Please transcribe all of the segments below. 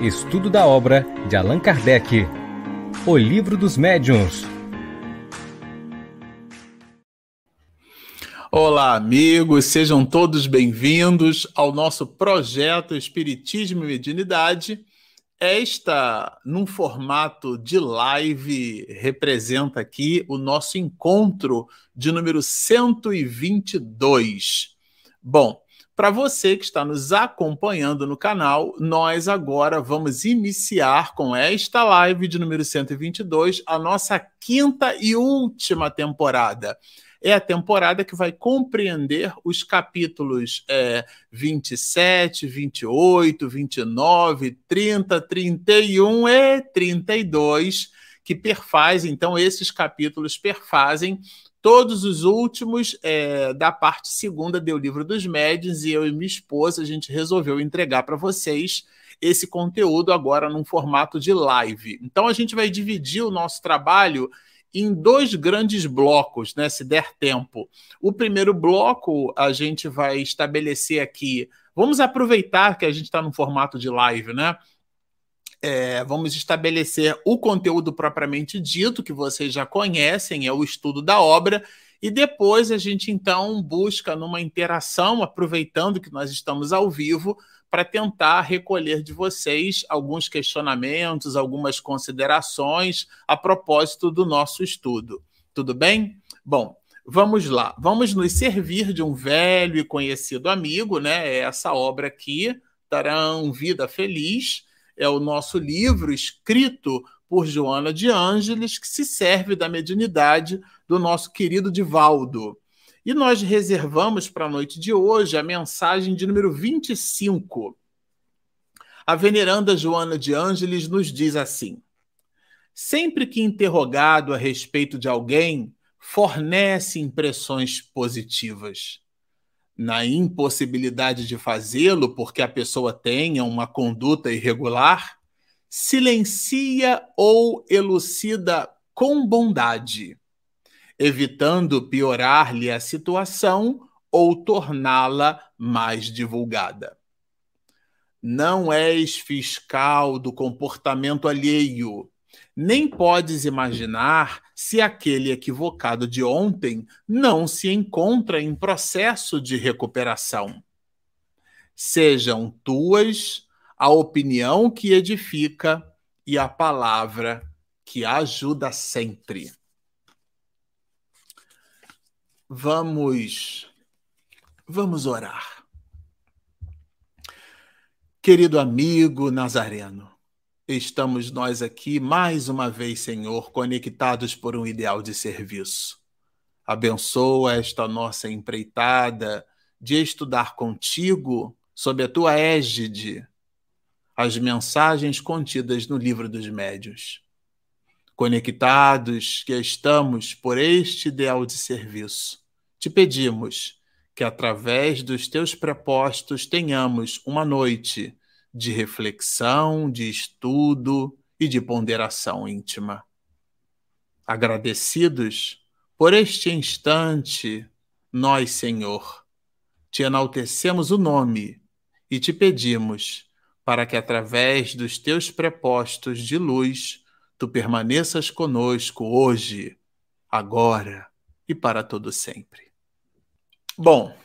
Estudo da obra de Allan Kardec. O Livro dos Médiuns. Olá, amigos, sejam todos bem-vindos ao nosso projeto Espiritismo e Mediunidade. Esta, num formato de live, representa aqui o nosso encontro de número 122. Bom, para você que está nos acompanhando no canal, nós agora vamos iniciar com esta live de número 122 a nossa quinta e última temporada. É a temporada que vai compreender os capítulos é, 27, 28, 29, 30, 31 e 32, que perfazem, então, esses capítulos perfazem Todos os últimos é, da parte segunda do Livro dos Médiuns e eu e minha esposa a gente resolveu entregar para vocês esse conteúdo agora num formato de live. Então a gente vai dividir o nosso trabalho em dois grandes blocos, né, se der tempo. O primeiro bloco a gente vai estabelecer aqui. Vamos aproveitar que a gente está no formato de live, né? É, vamos estabelecer o conteúdo propriamente dito, que vocês já conhecem, é o estudo da obra, e depois a gente então busca numa interação, aproveitando que nós estamos ao vivo, para tentar recolher de vocês alguns questionamentos, algumas considerações a propósito do nosso estudo. Tudo bem? Bom, vamos lá. Vamos nos servir de um velho e conhecido amigo, né? É essa obra aqui, Tarão Vida Feliz é o nosso livro escrito por Joana de Ângeles, que se serve da mediunidade do nosso querido Divaldo. E nós reservamos para a noite de hoje a mensagem de número 25. A veneranda Joana de Ângeles nos diz assim: Sempre que interrogado a respeito de alguém, fornece impressões positivas na impossibilidade de fazê-lo porque a pessoa tenha uma conduta irregular, silencia ou elucida com bondade, evitando piorar-lhe a situação ou torná-la mais divulgada. Não és fiscal do comportamento alheio, nem podes imaginar se aquele equivocado de ontem não se encontra em processo de recuperação. Sejam tuas a opinião que edifica e a palavra que ajuda sempre. Vamos vamos orar. Querido amigo Nazareno, estamos nós aqui mais uma vez, Senhor, conectados por um ideal de serviço. Abençoa esta nossa empreitada de estudar contigo, sob a tua égide, as mensagens contidas no livro dos médios. Conectados que estamos por este ideal de serviço, te pedimos que através dos teus prepostos tenhamos uma noite de reflexão, de estudo e de ponderação íntima. Agradecidos por este instante, nós, Senhor, te enaltecemos o nome e te pedimos para que, através dos teus prepostos de luz, tu permaneças conosco hoje, agora e para todo sempre. Bom,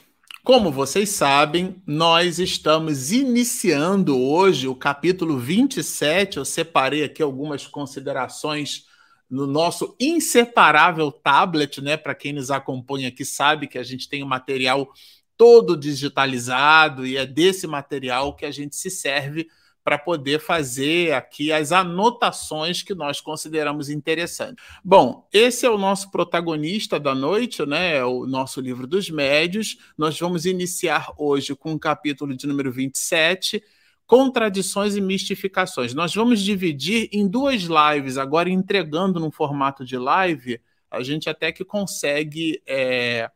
como vocês sabem, nós estamos iniciando hoje o capítulo 27. Eu separei aqui algumas considerações no nosso inseparável tablet, né? Para quem nos acompanha aqui sabe que a gente tem o material todo digitalizado e é desse material que a gente se serve para poder fazer aqui as anotações que nós consideramos interessantes. Bom, esse é o nosso protagonista da noite, né? É o nosso livro dos médios. Nós vamos iniciar hoje com o capítulo de número 27, Contradições e Mistificações. Nós vamos dividir em duas lives, agora entregando no formato de live, a gente até que consegue é,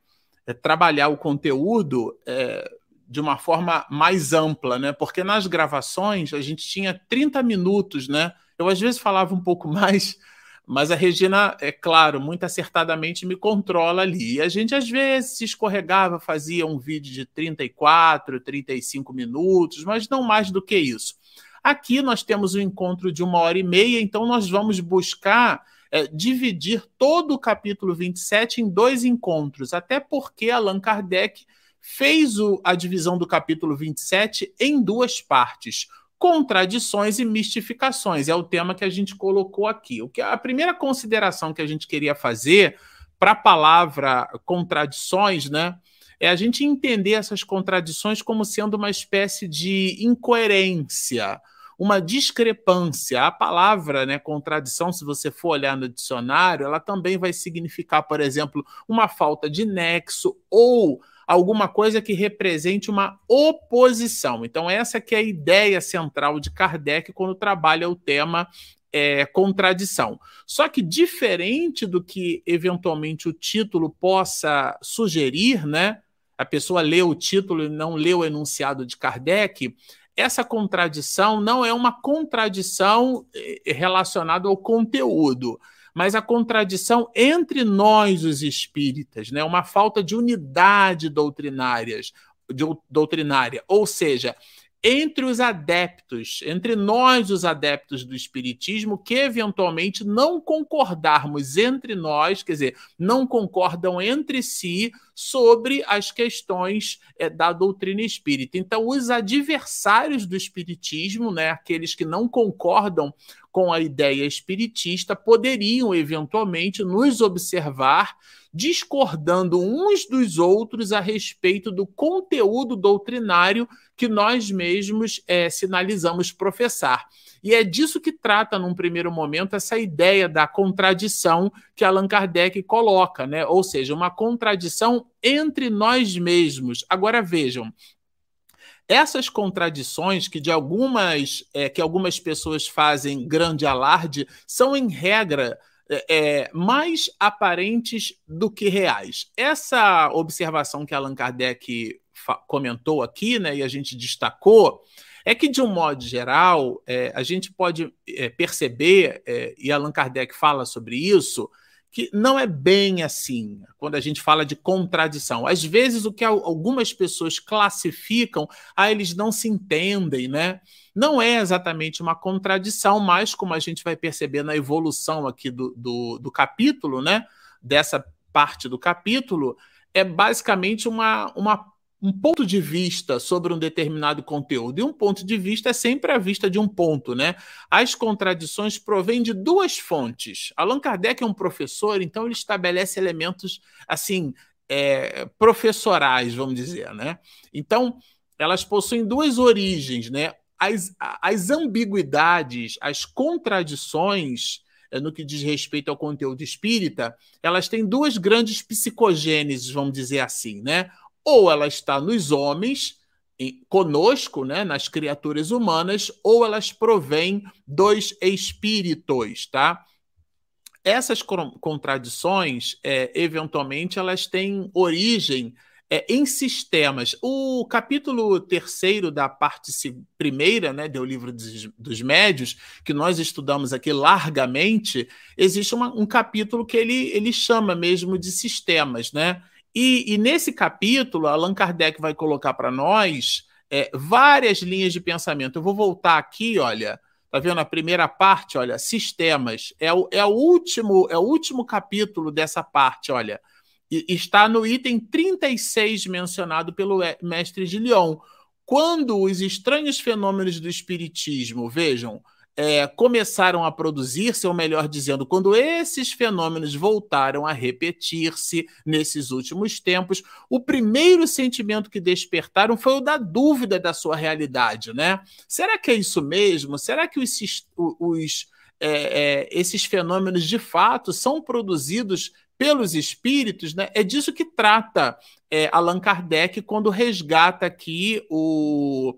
é, trabalhar o conteúdo. É, de uma forma mais ampla, né? Porque nas gravações a gente tinha 30 minutos, né? Eu às vezes falava um pouco mais, mas a Regina, é claro, muito acertadamente me controla ali. E a gente às vezes escorregava, fazia um vídeo de 34, 35 minutos, mas não mais do que isso. Aqui nós temos um encontro de uma hora e meia, então nós vamos buscar é, dividir todo o capítulo 27 em dois encontros, até porque Allan Kardec fez o, a divisão do capítulo 27 em duas partes. Contradições e mistificações é o tema que a gente colocou aqui. O que a primeira consideração que a gente queria fazer para a palavra contradições, né, é a gente entender essas contradições como sendo uma espécie de incoerência, uma discrepância. A palavra né, contradição, se você for olhar no dicionário, ela também vai significar, por exemplo, uma falta de nexo ou alguma coisa que represente uma oposição. Então, essa que é a ideia central de Kardec quando trabalha o tema é, contradição. Só que diferente do que eventualmente o título possa sugerir, né? A pessoa lê o título e não lê o enunciado de Kardec, essa contradição não é uma contradição eh, relacionada ao conteúdo, mas a contradição entre nós, os espíritas, né? uma falta de unidade doutrinárias, de, doutrinária. Ou seja, entre os adeptos, entre nós, os adeptos do Espiritismo, que eventualmente não concordarmos entre nós, quer dizer, não concordam entre si sobre as questões é, da doutrina espírita. Então, os adversários do Espiritismo, né, aqueles que não concordam com a ideia espiritista, poderiam eventualmente nos observar discordando uns dos outros a respeito do conteúdo doutrinário que nós mesmos é, sinalizamos professar. E é disso que trata, num primeiro momento, essa ideia da contradição que Allan Kardec coloca, né? ou seja, uma contradição entre nós mesmos. Agora vejam, essas contradições que de algumas é, que algumas pessoas fazem grande alarde são em regra é, é, mais aparentes do que reais. Essa observação que Allan Kardec comentou aqui, né, e a gente destacou, é que, de um modo geral, é, a gente pode é, perceber, é, e Allan Kardec fala sobre isso, que não é bem assim quando a gente fala de contradição. Às vezes, o que algumas pessoas classificam, ah, eles não se entendem, né? não é exatamente uma contradição, mas como a gente vai perceber na evolução aqui do, do, do capítulo, né? Dessa parte do capítulo, é basicamente uma, uma um ponto de vista sobre um determinado conteúdo. E um ponto de vista é sempre a vista de um ponto, né? As contradições provêm de duas fontes. Allan Kardec é um professor, então ele estabelece elementos assim é, professorais, vamos dizer, né? Então elas possuem duas origens, né? as, as ambiguidades, as contradições eh, no que diz respeito ao conteúdo espírita, elas têm duas grandes psicogêneses, vamos dizer assim, né? Ou ela está nos homens, conosco, né, nas criaturas humanas, ou elas provêm dos espíritos, tá? Essas contradições, é, eventualmente, elas têm origem é, em sistemas. O capítulo terceiro da parte primeira né, do livro dos, dos médios, que nós estudamos aqui largamente, existe uma, um capítulo que ele, ele chama mesmo de sistemas. Né? E, e nesse capítulo, Allan Kardec vai colocar para nós é, várias linhas de pensamento. Eu vou voltar aqui, olha. Tá vendo a primeira parte, olha, sistemas. É o, é o último, é o último capítulo dessa parte, olha está no item 36 mencionado pelo mestre de Lyon. Quando os estranhos fenômenos do espiritismo, vejam, é, começaram a produzir-se, ou melhor dizendo, quando esses fenômenos voltaram a repetir-se nesses últimos tempos, o primeiro sentimento que despertaram foi o da dúvida da sua realidade, né? Será que é isso mesmo? Será que os, os é, é, esses fenômenos de fato são produzidos pelos espíritos, né? É disso que trata é, Allan Kardec quando resgata aqui o,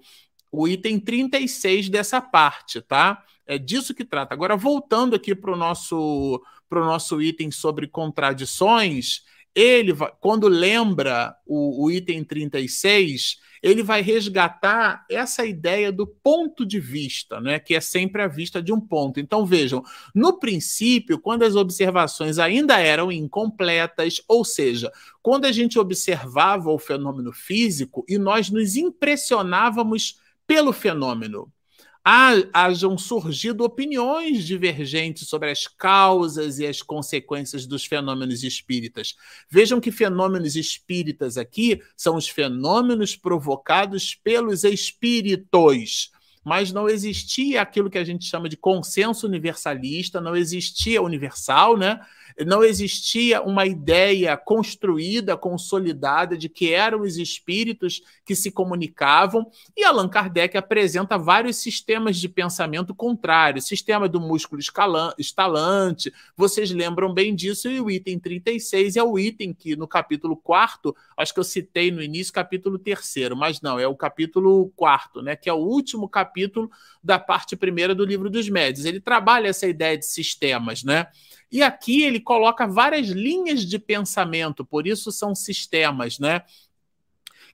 o item 36 dessa parte, tá? É disso que trata. Agora, voltando aqui para o nosso, nosso item sobre contradições, ele, quando lembra o, o item 36, ele vai resgatar essa ideia do ponto de vista, né, que é sempre a vista de um ponto. Então, vejam, no princípio, quando as observações ainda eram incompletas, ou seja, quando a gente observava o fenômeno físico e nós nos impressionávamos pelo fenômeno, hajam surgido opiniões divergentes sobre as causas e as consequências dos fenômenos espíritas. Vejam que fenômenos espíritas aqui são os fenômenos provocados pelos espíritos mas não existia aquilo que a gente chama de consenso universalista, não existia universal, né? Não existia uma ideia construída, consolidada de que eram os espíritos que se comunicavam, e Allan Kardec apresenta vários sistemas de pensamento contrários, sistema do músculo estalante, vocês lembram bem disso, e o item 36 é o item que no capítulo 4, acho que eu citei no início, capítulo 3 mas não, é o capítulo 4 né, que é o último capítulo da parte primeira do livro dos médios. Ele trabalha essa ideia de sistemas, né? E aqui ele coloca várias linhas de pensamento, por isso são sistemas, né?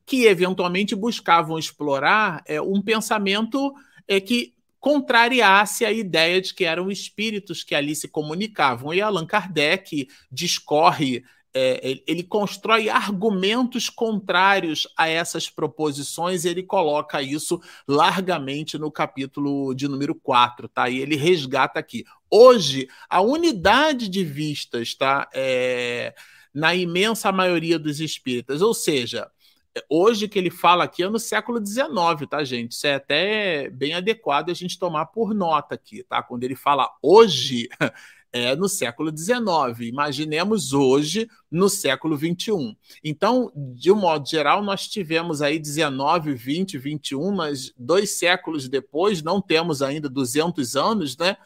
Que eventualmente buscavam explorar é, um pensamento é, que contrariasse a ideia de que eram espíritos que ali se comunicavam. E Allan Kardec discorre é, ele constrói argumentos contrários a essas proposições e ele coloca isso largamente no capítulo de número 4, tá? E ele resgata aqui. Hoje, a unidade de vistas, tá? É, na imensa maioria dos espíritas, ou seja, hoje que ele fala aqui é no século XIX, tá, gente? Isso é até bem adequado a gente tomar por nota aqui, tá? Quando ele fala hoje, é no século XIX. Imaginemos hoje no século XXI. Então, de um modo geral, nós tivemos aí 19, 20, 21, mas dois séculos depois, não temos ainda 200 anos, né?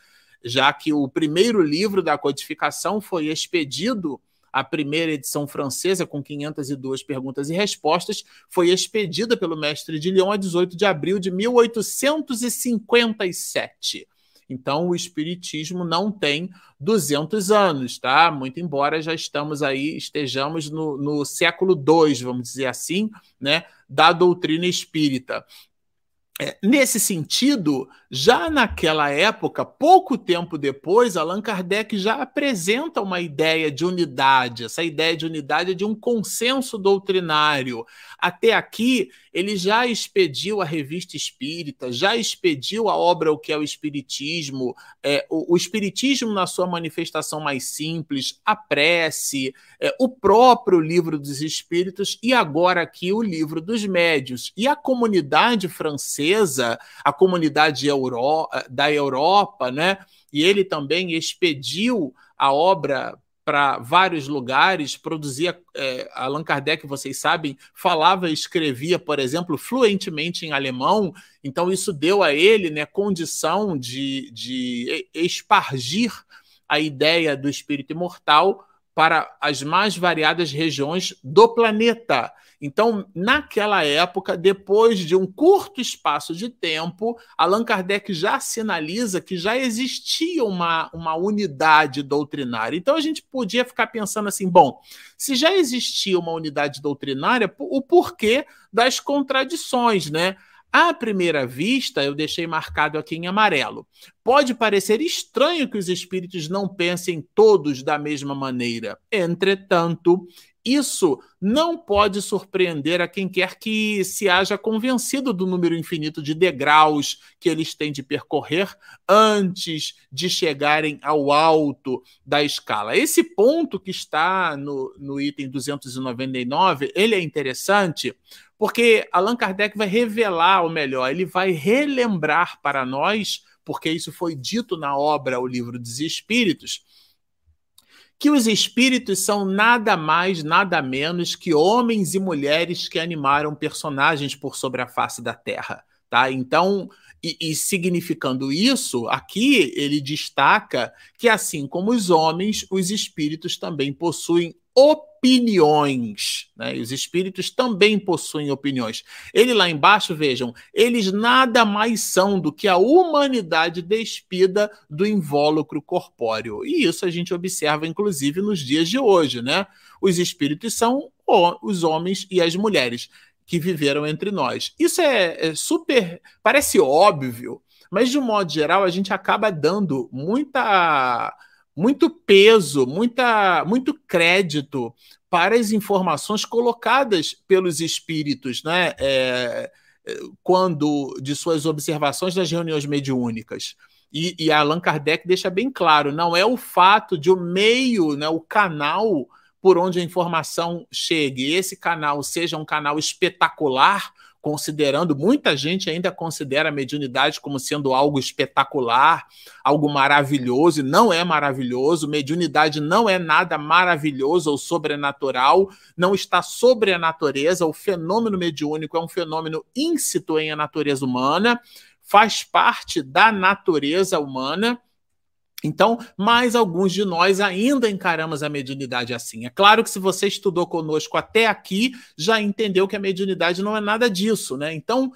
Já que o primeiro livro da codificação foi expedido a primeira edição francesa, com 502 perguntas e respostas, foi expedida pelo mestre de Lyon a 18 de abril de 1857. Então, o Espiritismo não tem 200 anos, tá? Muito embora já estamos aí, estejamos no, no século II, vamos dizer assim, né? Da doutrina espírita. É, nesse sentido, já naquela época, pouco tempo depois, Allan Kardec já apresenta uma ideia de unidade. Essa ideia de unidade é de um consenso doutrinário. Até aqui, ele já expediu a revista espírita, já expediu a obra O que é o Espiritismo, é, o, o, Espiritismo na sua manifestação mais simples, a prece, é, o próprio livro dos Espíritos e agora aqui o livro dos Médios. E a comunidade francesa, a comunidade Euro, da Europa, né? E ele também expediu a obra para vários lugares, produzia. É, Allan Kardec, vocês sabem, falava e escrevia, por exemplo, fluentemente em alemão, então isso deu a ele né, condição de, de espargir a ideia do espírito imortal para as mais variadas regiões do planeta. Então, naquela época, depois de um curto espaço de tempo, Allan Kardec já sinaliza que já existia uma, uma unidade doutrinária. Então, a gente podia ficar pensando assim: bom, se já existia uma unidade doutrinária, o porquê das contradições, né? À primeira vista, eu deixei marcado aqui em amarelo. Pode parecer estranho que os espíritos não pensem todos da mesma maneira. Entretanto, isso não pode surpreender a quem quer que se haja convencido do número infinito de degraus que eles têm de percorrer antes de chegarem ao alto da escala. Esse ponto que está no, no item 299, ele é interessante porque Allan Kardec vai revelar, ou melhor, ele vai relembrar para nós, porque isso foi dito na obra O Livro dos Espíritos, que os espíritos são nada mais, nada menos que homens e mulheres que animaram personagens por sobre a face da Terra. Tá? Então, e, e, significando isso, aqui ele destaca que, assim como os homens, os espíritos também possuem opiniões. Né? E os espíritos também possuem opiniões. Ele lá embaixo, vejam, eles nada mais são do que a humanidade despida do invólucro corpóreo. E isso a gente observa, inclusive, nos dias de hoje. Né? Os espíritos são os homens e as mulheres que viveram entre nós. Isso é, é super. parece óbvio, mas de um modo geral a gente acaba dando muita muito peso, muita, muito crédito para as informações colocadas pelos espíritos, né? É, quando de suas observações das reuniões mediúnicas. E, e Allan Kardec deixa bem claro: não é o fato de o meio, né, o canal por onde a informação chegue, esse canal seja um canal espetacular, considerando, muita gente ainda considera a mediunidade como sendo algo espetacular, algo maravilhoso, e não é maravilhoso. Mediunidade não é nada maravilhoso ou sobrenatural, não está sobre a natureza. O fenômeno mediúnico é um fenômeno íncito em a natureza humana faz parte da natureza humana. Então, mais alguns de nós ainda encaramos a mediunidade assim. É claro que se você estudou conosco até aqui, já entendeu que a mediunidade não é nada disso, né? Então,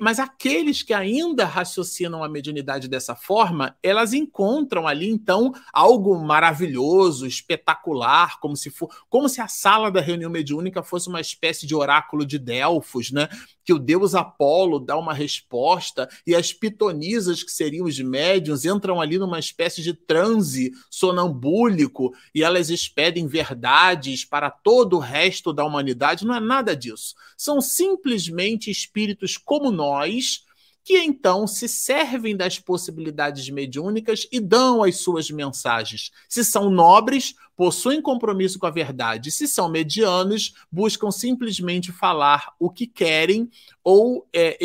mas aqueles que ainda raciocinam a mediunidade dessa forma, elas encontram ali então algo maravilhoso, espetacular, como se for, como se a sala da reunião mediúnica fosse uma espécie de oráculo de Delfos, né? Que o deus Apolo dá uma resposta e as pitonisas que seriam os médiuns entram ali numa espécie de transe sonambúlico e elas expedem verdades para todo o resto da humanidade. Não é nada disso. São simplesmente espíritos como nós, que então se servem das possibilidades mediúnicas e dão as suas mensagens. Se são nobres, possuem compromisso com a verdade. Se são medianos, buscam simplesmente falar o que querem ou é,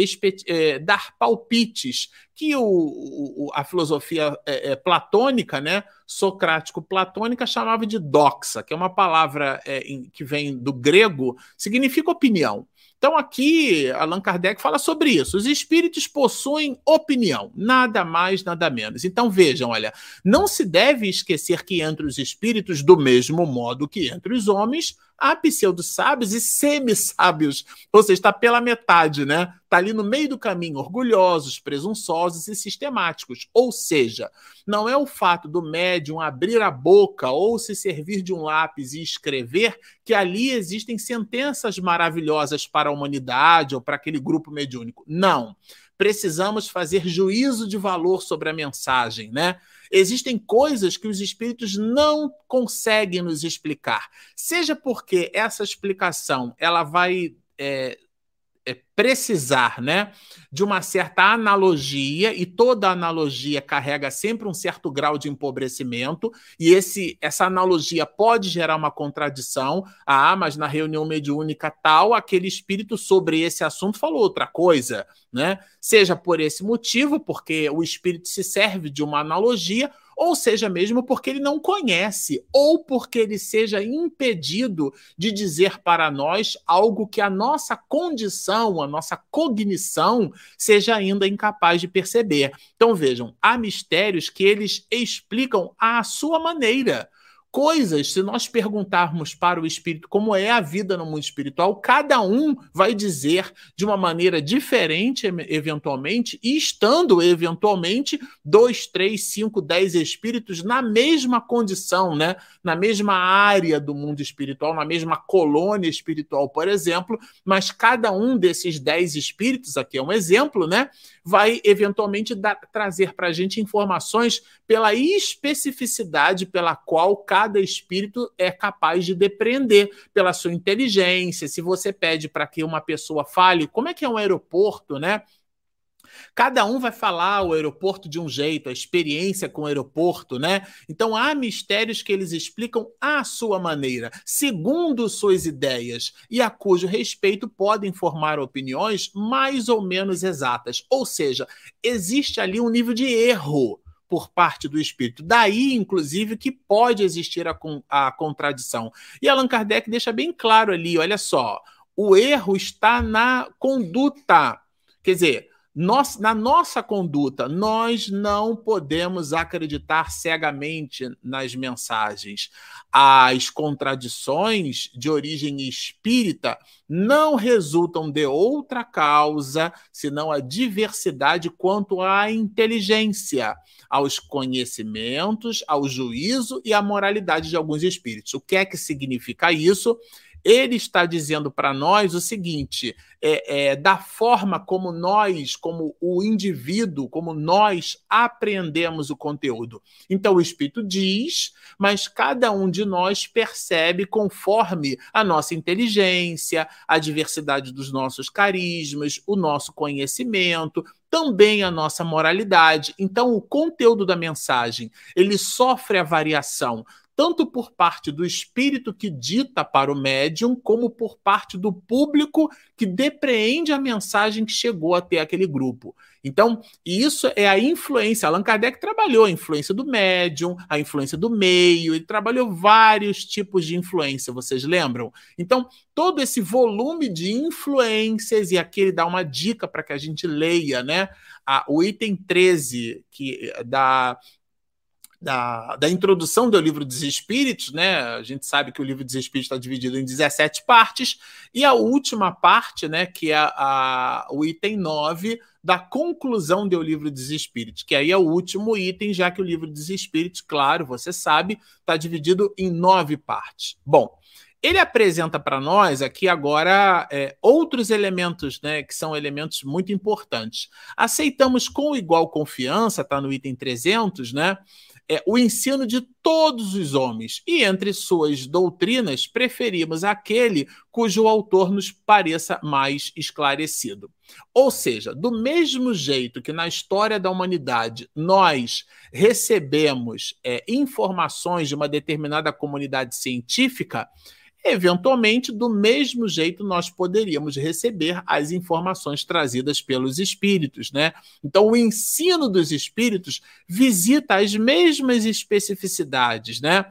é, dar palpites que o, o, a filosofia é, é platônica, né, socrático-platônica, chamava de doxa, que é uma palavra é, que vem do grego, significa opinião. Então, aqui, Allan Kardec fala sobre isso. Os espíritos possuem opinião, nada mais, nada menos. Então, vejam, olha, não se deve esquecer que entre os espíritos, do mesmo modo que entre os homens, há pseudo-sábios e semi-sábios, ou seja, está pela metade, né? Está ali no meio do caminho, orgulhosos, presunçosos e sistemáticos. Ou seja, não é o fato do médium abrir a boca ou se servir de um lápis e escrever que ali existem sentenças maravilhosas para a humanidade ou para aquele grupo mediúnico. Não precisamos fazer juízo de valor sobre a mensagem, né? Existem coisas que os espíritos não conseguem nos explicar, seja porque essa explicação ela vai é, é, precisar né, de uma certa analogia, e toda analogia carrega sempre um certo grau de empobrecimento, e esse, essa analogia pode gerar uma contradição. Ah, mas na reunião mediúnica tal, aquele espírito sobre esse assunto falou outra coisa, né? Seja por esse motivo, porque o espírito se serve de uma analogia, ou seja mesmo porque ele não conhece, ou porque ele seja impedido de dizer para nós algo que a nossa condição, a nossa cognição seja ainda incapaz de perceber. Então vejam, há mistérios que eles explicam à sua maneira coisas, se nós perguntarmos para o espírito como é a vida no mundo espiritual, cada um vai dizer de uma maneira diferente, eventualmente, e estando, eventualmente, dois, três, cinco, dez espíritos na mesma condição, né? na mesma área do mundo espiritual, na mesma colônia espiritual, por exemplo, mas cada um desses dez espíritos, aqui é um exemplo, né? vai eventualmente dar, trazer para a gente informações pela especificidade pela qual cada espírito é capaz de depreender, pela sua inteligência. Se você pede para que uma pessoa fale como é que é um aeroporto, né? Cada um vai falar o aeroporto de um jeito, a experiência com o aeroporto, né? Então há mistérios que eles explicam à sua maneira, segundo suas ideias, e a cujo respeito podem formar opiniões mais ou menos exatas. Ou seja, existe ali um nível de erro por parte do espírito. Daí, inclusive, que pode existir a, a contradição. E Allan Kardec deixa bem claro ali: olha só, o erro está na conduta. Quer dizer, nós, na nossa conduta, nós não podemos acreditar cegamente nas mensagens. As contradições de origem espírita não resultam de outra causa senão a diversidade quanto à inteligência, aos conhecimentos, ao juízo e à moralidade de alguns espíritos. O que é que significa isso? Ele está dizendo para nós o seguinte: é, é, da forma como nós, como o indivíduo, como nós apreendemos o conteúdo. Então, o Espírito diz, mas cada um de nós percebe conforme a nossa inteligência, a diversidade dos nossos carismas, o nosso conhecimento, também a nossa moralidade. Então, o conteúdo da mensagem ele sofre a variação tanto por parte do espírito que dita para o médium, como por parte do público que depreende a mensagem que chegou até aquele grupo. Então, isso é a influência. Allan Kardec trabalhou a influência do médium, a influência do meio, ele trabalhou vários tipos de influência, vocês lembram? Então, todo esse volume de influências, e aqui ele dá uma dica para que a gente leia, né? A, o item 13 que, da, da, da introdução do livro dos Espíritos, né? A gente sabe que o livro dos Espíritos está dividido em 17 partes, e a última parte, né, que é a, o item 9 da conclusão do livro dos Espíritos, que aí é o último item, já que o livro dos Espíritos, claro, você sabe, está dividido em nove partes. Bom, ele apresenta para nós aqui agora é, outros elementos, né, que são elementos muito importantes. Aceitamos com igual confiança, está no item 300, né? É, o ensino de todos os homens, e entre suas doutrinas preferimos aquele cujo autor nos pareça mais esclarecido. Ou seja, do mesmo jeito que na história da humanidade nós recebemos é, informações de uma determinada comunidade científica, Eventualmente, do mesmo jeito, nós poderíamos receber as informações trazidas pelos espíritos, né? Então, o ensino dos espíritos visita as mesmas especificidades, né?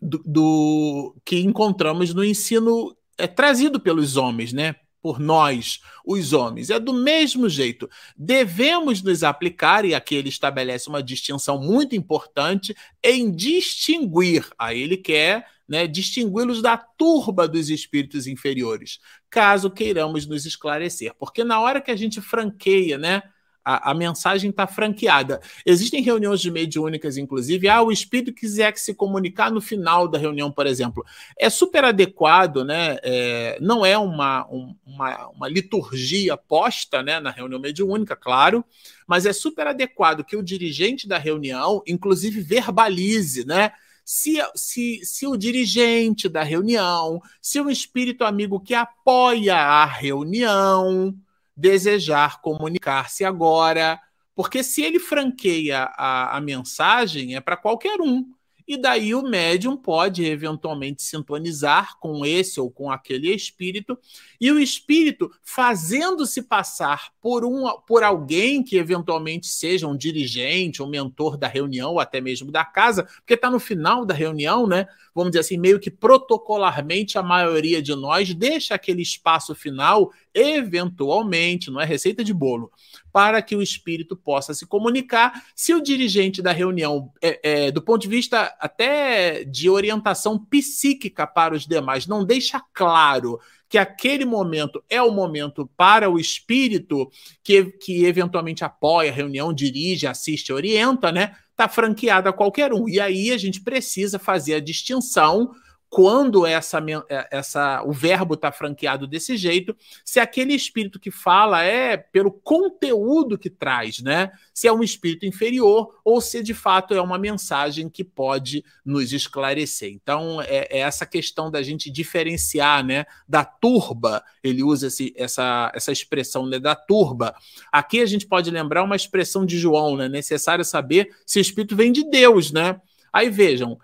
Do, do que encontramos no ensino é, trazido pelos homens, né? Por nós, os homens. É do mesmo jeito. Devemos nos aplicar, e aqui ele estabelece uma distinção muito importante, em distinguir. Aí ele quer né, distingui-los da turba dos espíritos inferiores, caso queiramos nos esclarecer. Porque na hora que a gente franqueia, né, a, a mensagem está franqueada. Existem reuniões de mediúnicas, inclusive, ah, o espírito quiser que se comunicar no final da reunião, por exemplo. É super adequado, né? É, não é uma, um, uma, uma liturgia posta né, na reunião mediúnica, claro, mas é super adequado que o dirigente da reunião, inclusive, verbalize, né? se, se, se o dirigente da reunião, se o espírito amigo que apoia a reunião desejar comunicar-se agora, porque se ele franqueia a, a mensagem, é para qualquer um e daí o médium pode eventualmente sintonizar com esse ou com aquele espírito, e o espírito fazendo-se passar por, um, por alguém que eventualmente seja um dirigente, um mentor da reunião, ou até mesmo da casa, porque está no final da reunião, né? Vamos dizer assim, meio que protocolarmente a maioria de nós deixa aquele espaço final, eventualmente, não é receita de bolo, para que o espírito possa se comunicar. Se o dirigente da reunião, é, é, do ponto de vista até de orientação psíquica para os demais, não deixa claro que aquele momento é o momento para o espírito que, que eventualmente apoia a reunião, dirige, assiste, orienta, né? Está franqueado a qualquer um. E aí a gente precisa fazer a distinção quando essa, é, essa o verbo está franqueado desse jeito, se aquele espírito que fala é pelo conteúdo que traz, né? Se é um espírito inferior ou se de fato é uma mensagem que pode nos esclarecer. Então, é, é essa questão da gente diferenciar, né? Da turba, ele usa esse, essa, essa expressão né, da turba. Aqui a gente pode lembrar uma expressão de João, né? Necessário saber se o espírito vem de Deus, né? Aí vejam,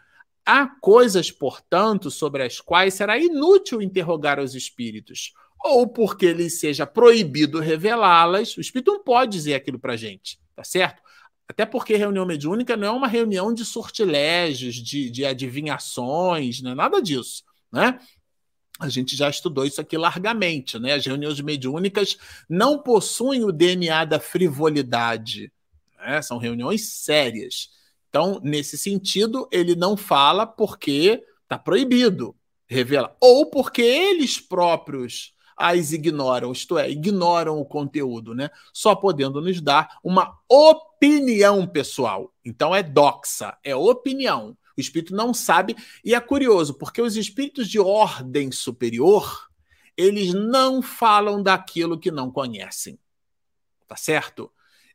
Há coisas, portanto, sobre as quais será inútil interrogar os espíritos, ou porque lhe seja proibido revelá-las, o espírito não pode dizer aquilo para a gente, tá certo? Até porque reunião mediúnica não é uma reunião de sortilégios, de, de adivinhações, não é nada disso, né? A gente já estudou isso aqui largamente, né? As reuniões mediúnicas não possuem o DNA da frivolidade, né? São reuniões sérias então, nesse sentido, ele não fala porque está proibido revelar, ou porque eles próprios as ignoram, isto é, ignoram o conteúdo, né? Só podendo nos dar uma opinião pessoal. Então é doxa, é opinião. O espírito não sabe, e é curioso, porque os espíritos de ordem superior, eles não falam daquilo que não conhecem. Tá certo?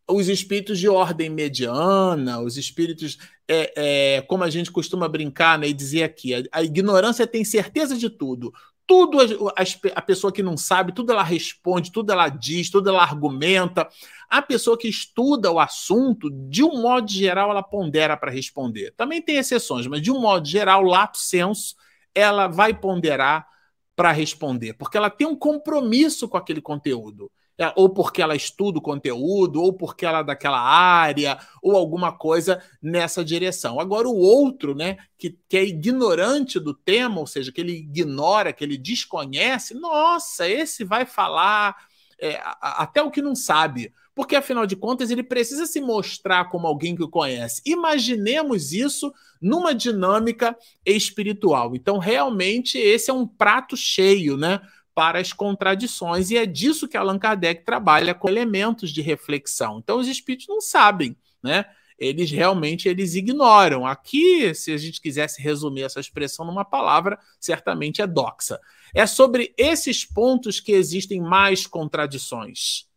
Os espíritos de ordem mediana, os espíritos, é, é, como a gente costuma brincar né, e dizer aqui, a, a ignorância tem certeza de tudo tudo a, a, pessoa que não sabe, tudo ela responde, tudo ela diz, tudo ela argumenta. A pessoa que estuda o assunto, de um modo geral, ela pondera para responder. Também tem exceções, mas de um modo geral, lato senso, ela vai ponderar para responder, porque ela tem um compromisso com aquele conteúdo ou porque ela estuda o conteúdo, ou porque ela é daquela área, ou alguma coisa nessa direção. Agora, o outro, né, que, que é ignorante do tema, ou seja, que ele ignora, que ele desconhece, nossa, esse vai falar é, até o que não sabe. Porque, afinal de contas, ele precisa se mostrar como alguém que o conhece. Imaginemos isso numa dinâmica espiritual. Então, realmente, esse é um prato cheio, né? Para as contradições, e é disso que Allan Kardec trabalha com elementos de reflexão. Então, os espíritos não sabem, né? Eles realmente eles ignoram. Aqui, se a gente quisesse resumir essa expressão numa palavra, certamente é doxa. É sobre esses pontos que existem mais contradições,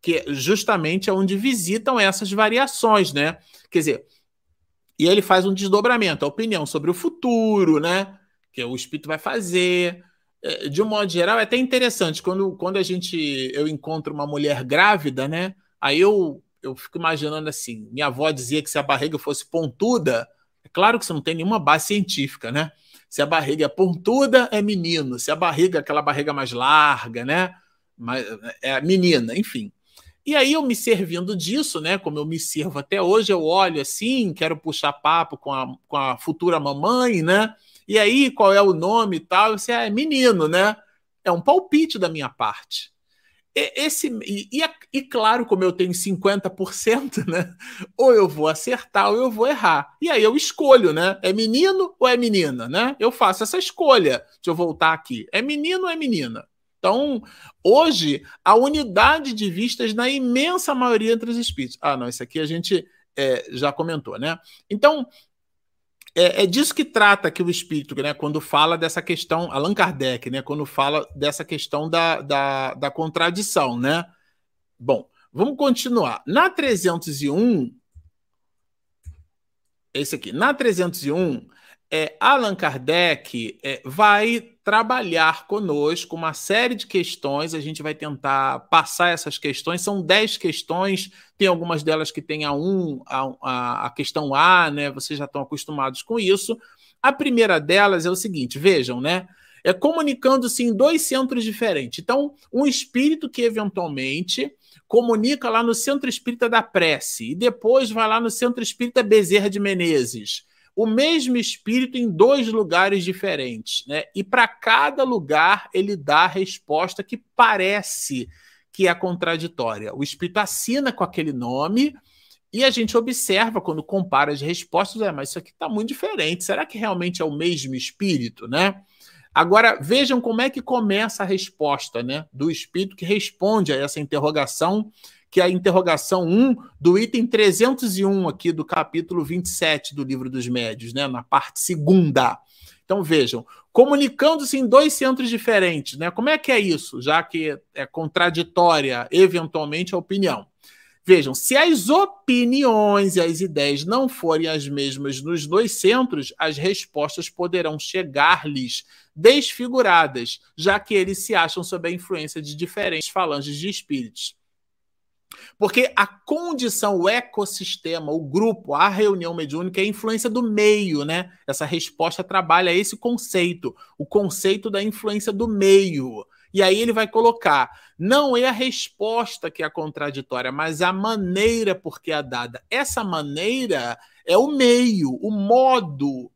que justamente é onde visitam essas variações, né? Quer dizer, e ele faz um desdobramento, a opinião sobre o futuro, né? Que o espírito vai fazer, de um modo geral, é até interessante. Quando, quando a gente eu encontro uma mulher grávida, né? Aí eu, eu fico imaginando assim: minha avó dizia que se a barriga fosse pontuda, é claro que você não tem nenhuma base científica, né? Se a barriga é pontuda, é menino. Se a barriga, aquela barriga mais larga, né? É menina, enfim. E aí eu me servindo disso, né? Como eu me sirvo até hoje, eu olho assim, quero puxar papo com a, com a futura mamãe, né? E aí, qual é o nome e tal? Você é menino, né? É um palpite da minha parte. Esse, e, e, e, claro, como eu tenho 50%, né? Ou eu vou acertar ou eu vou errar. E aí eu escolho, né? É menino ou é menina, né? Eu faço essa escolha. Deixa eu voltar aqui. É menino ou é menina? Então, hoje, a unidade de vistas na imensa maioria entre os espíritos. Ah, não, isso aqui a gente é, já comentou, né? Então, é, é, disso que trata aqui o espírito, né? Quando fala dessa questão, Allan Kardec, né? Quando fala dessa questão da, da, da contradição, né? Bom, vamos continuar. Na 301, esse aqui, na 301, é, Allan Kardec é, vai trabalhar conosco uma série de questões. A gente vai tentar passar essas questões. São 10 questões, tem algumas delas que tem a 1, a, a questão A, né? Vocês já estão acostumados com isso. A primeira delas é o seguinte: vejam, né? É comunicando-se em dois centros diferentes. Então, um espírito que eventualmente comunica lá no centro espírita da prece e depois vai lá no centro espírita Bezerra de Menezes o mesmo espírito em dois lugares diferentes, né? E para cada lugar ele dá a resposta que parece que é contraditória. O espírito assina com aquele nome e a gente observa quando compara as respostas, é, mas isso aqui está muito diferente. Será que realmente é o mesmo espírito, né? Agora vejam como é que começa a resposta, né, do espírito que responde a essa interrogação que é a interrogação 1 do item 301 aqui do capítulo 27 do Livro dos Médios, né, na parte segunda. Então vejam, comunicando-se em dois centros diferentes, né? Como é que é isso? Já que é contraditória eventualmente a opinião. Vejam, se as opiniões e as ideias não forem as mesmas nos dois centros, as respostas poderão chegar-lhes desfiguradas, já que eles se acham sob a influência de diferentes falanges de espíritos. Porque a condição, o ecossistema, o grupo, a reunião mediúnica é a influência do meio, né? Essa resposta trabalha esse conceito, o conceito da influência do meio. E aí ele vai colocar: não é a resposta que é contraditória, mas a maneira por que é dada. Essa maneira é o meio, o modo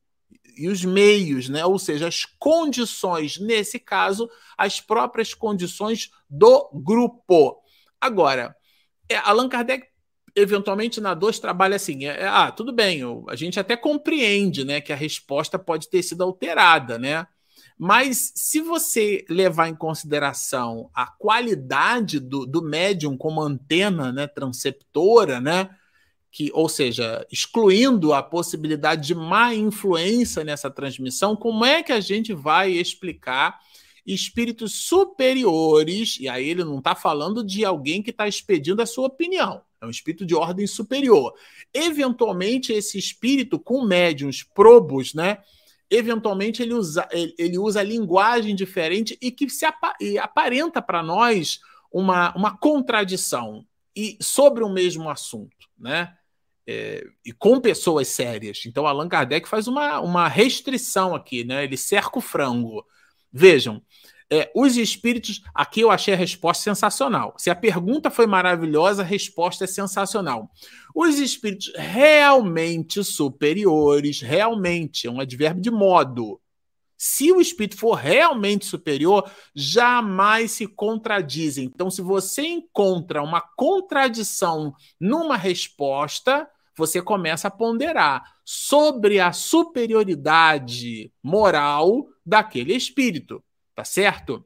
e os meios, né? Ou seja, as condições, nesse caso, as próprias condições do grupo. Agora, é, Allan Kardec eventualmente na 2 trabalha assim, é, é, ah, tudo bem, a gente até compreende, né, que a resposta pode ter sido alterada, né? Mas se você levar em consideração a qualidade do, do médium como antena, né, transceptora, né, que, ou seja, excluindo a possibilidade de má influência nessa transmissão, como é que a gente vai explicar espíritos superiores? E aí ele não está falando de alguém que está expedindo a sua opinião, é um espírito de ordem superior. Eventualmente, esse espírito, com médiums probos, né? Eventualmente ele usa, ele usa linguagem diferente e que se aparenta para nós uma, uma contradição e sobre o mesmo assunto, né? é, e com pessoas sérias. Então, Allan Kardec faz uma, uma restrição aqui, né? Ele cerca o frango. Vejam, é, os espíritos. Aqui eu achei a resposta sensacional. Se a pergunta foi maravilhosa, a resposta é sensacional. Os espíritos realmente superiores, realmente, é um advérbio de modo. Se o espírito for realmente superior, jamais se contradizem. Então, se você encontra uma contradição numa resposta, você começa a ponderar sobre a superioridade moral daquele espírito, tá certo?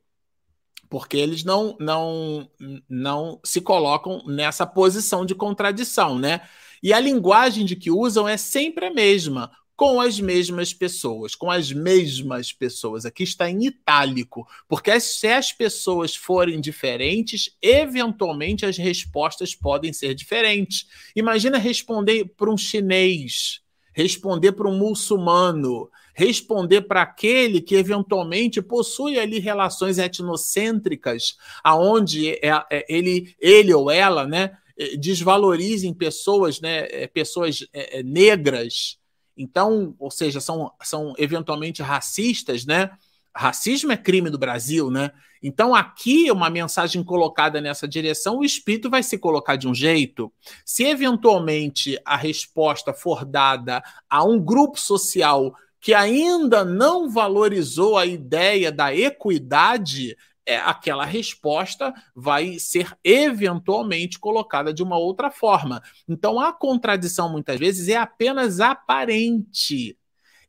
Porque eles não, não, não se colocam nessa posição de contradição, né? E a linguagem de que usam é sempre a mesma com as mesmas pessoas, com as mesmas pessoas. Aqui está em itálico, porque se as pessoas forem diferentes, eventualmente as respostas podem ser diferentes. Imagina responder para um chinês, responder para um muçulmano, responder para aquele que eventualmente possui ali relações etnocêntricas, aonde é, é, ele, ele ou ela, né, desvalorizem pessoas, né, é, pessoas negras então, ou seja, são, são eventualmente racistas, né? Racismo é crime do Brasil, né? Então, aqui, uma mensagem colocada nessa direção, o espírito vai se colocar de um jeito. Se eventualmente a resposta for dada a um grupo social que ainda não valorizou a ideia da equidade, é, aquela resposta vai ser eventualmente colocada de uma outra forma. Então, a contradição, muitas vezes, é apenas aparente.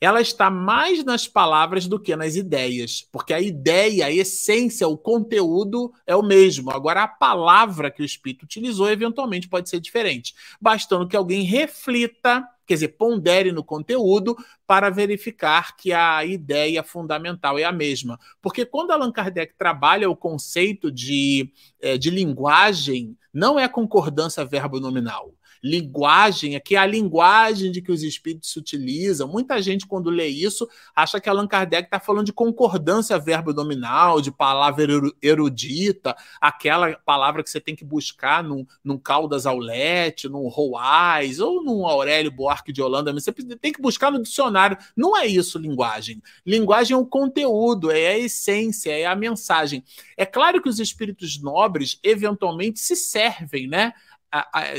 Ela está mais nas palavras do que nas ideias, porque a ideia, a essência, o conteúdo é o mesmo. Agora, a palavra que o espírito utilizou eventualmente pode ser diferente, bastando que alguém reflita quer dizer, pondere no conteúdo para verificar que a ideia fundamental é a mesma. Porque quando Allan Kardec trabalha o conceito de, é, de linguagem, não é concordância verbo-nominal linguagem, aqui é a linguagem de que os espíritos se utilizam. Muita gente, quando lê isso, acha que Allan Kardec está falando de concordância verbo-nominal, de palavra erudita, aquela palavra que você tem que buscar num, num Caldas Aulete, num Roais ou num Aurélio Buarque de Holanda. Você tem que buscar no dicionário. Não é isso linguagem. Linguagem é o conteúdo, é a essência, é a mensagem. É claro que os espíritos nobres eventualmente se servem, né?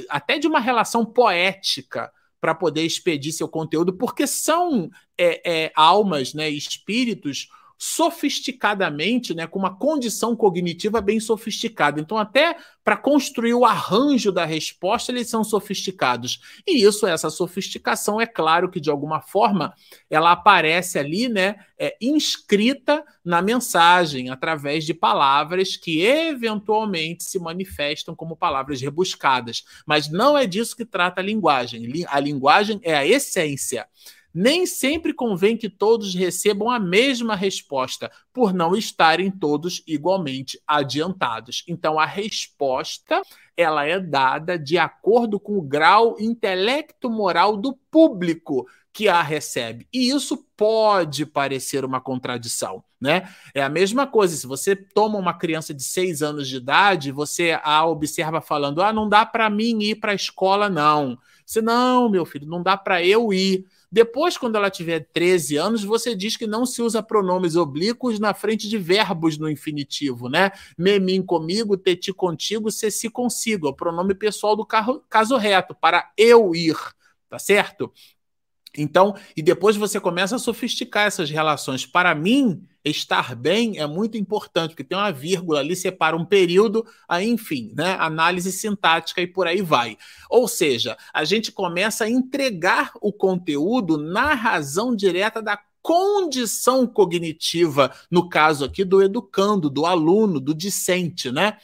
Até de uma relação poética para poder expedir seu conteúdo, porque são é, é, almas, né, espíritos sofisticadamente, né, com uma condição cognitiva bem sofisticada. Então, até para construir o arranjo da resposta, eles são sofisticados. E isso, essa sofisticação, é claro que de alguma forma ela aparece ali, né, é, inscrita na mensagem através de palavras que eventualmente se manifestam como palavras rebuscadas. Mas não é disso que trata a linguagem. A linguagem é a essência nem sempre convém que todos recebam a mesma resposta, por não estarem todos igualmente adiantados. Então, a resposta ela é dada de acordo com o grau intelecto-moral do público que a recebe. E isso pode parecer uma contradição, né? É a mesma coisa, se você toma uma criança de seis anos de idade, você a observa falando: ah, não dá para mim ir para a escola, não. Você, não, meu filho, não dá para eu ir. Depois, quando ela tiver 13 anos, você diz que não se usa pronomes oblíquos na frente de verbos no infinitivo, né? Me, mim comigo, te, ti contigo, se, se consigo. É o pronome pessoal do caso reto, para eu ir, tá certo? Então, e depois você começa a sofisticar essas relações. Para mim, estar bem é muito importante, porque tem uma vírgula ali, separa um período, aí, enfim, né? Análise sintática e por aí vai. Ou seja, a gente começa a entregar o conteúdo na razão direta da condição cognitiva, no caso aqui do educando, do aluno, do discente, né?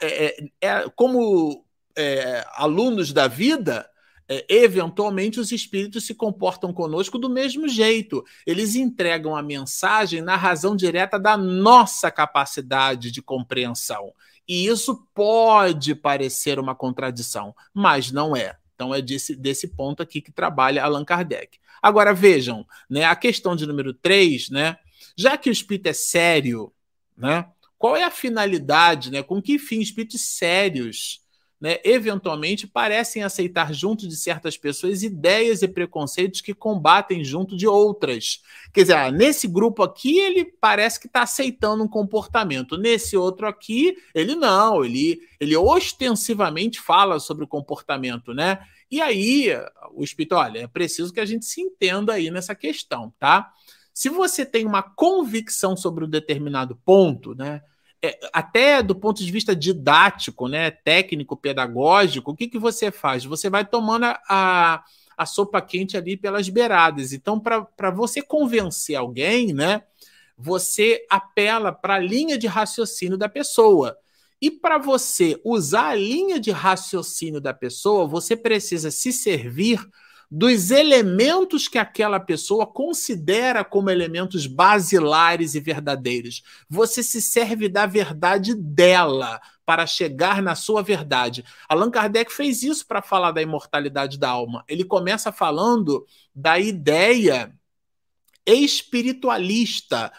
É, é, é, como é, alunos da vida, é, eventualmente os espíritos se comportam conosco do mesmo jeito. Eles entregam a mensagem na razão direta da nossa capacidade de compreensão. E isso pode parecer uma contradição, mas não é. Então é desse, desse ponto aqui que trabalha Allan Kardec. Agora vejam, né, a questão de número 3, né, já que o espírito é sério, né, qual é a finalidade, né, com que fim espíritos sérios né, eventualmente parecem aceitar junto de certas pessoas ideias e preconceitos que combatem junto de outras. Quer dizer, ah, nesse grupo aqui ele parece que está aceitando um comportamento, nesse outro aqui ele não, ele, ele ostensivamente fala sobre o comportamento, né? E aí o espírito, olha, é preciso que a gente se entenda aí nessa questão, tá? Se você tem uma convicção sobre um determinado ponto, né? É, até do ponto de vista didático, né, técnico, pedagógico, o que, que você faz? Você vai tomando a, a sopa quente ali pelas beiradas. Então, para você convencer alguém, né, você apela para a linha de raciocínio da pessoa. E para você usar a linha de raciocínio da pessoa, você precisa se servir dos elementos que aquela pessoa considera como elementos basilares e verdadeiros. Você se serve da verdade dela para chegar na sua verdade. Allan Kardec fez isso para falar da imortalidade da alma. Ele começa falando da ideia espiritualista.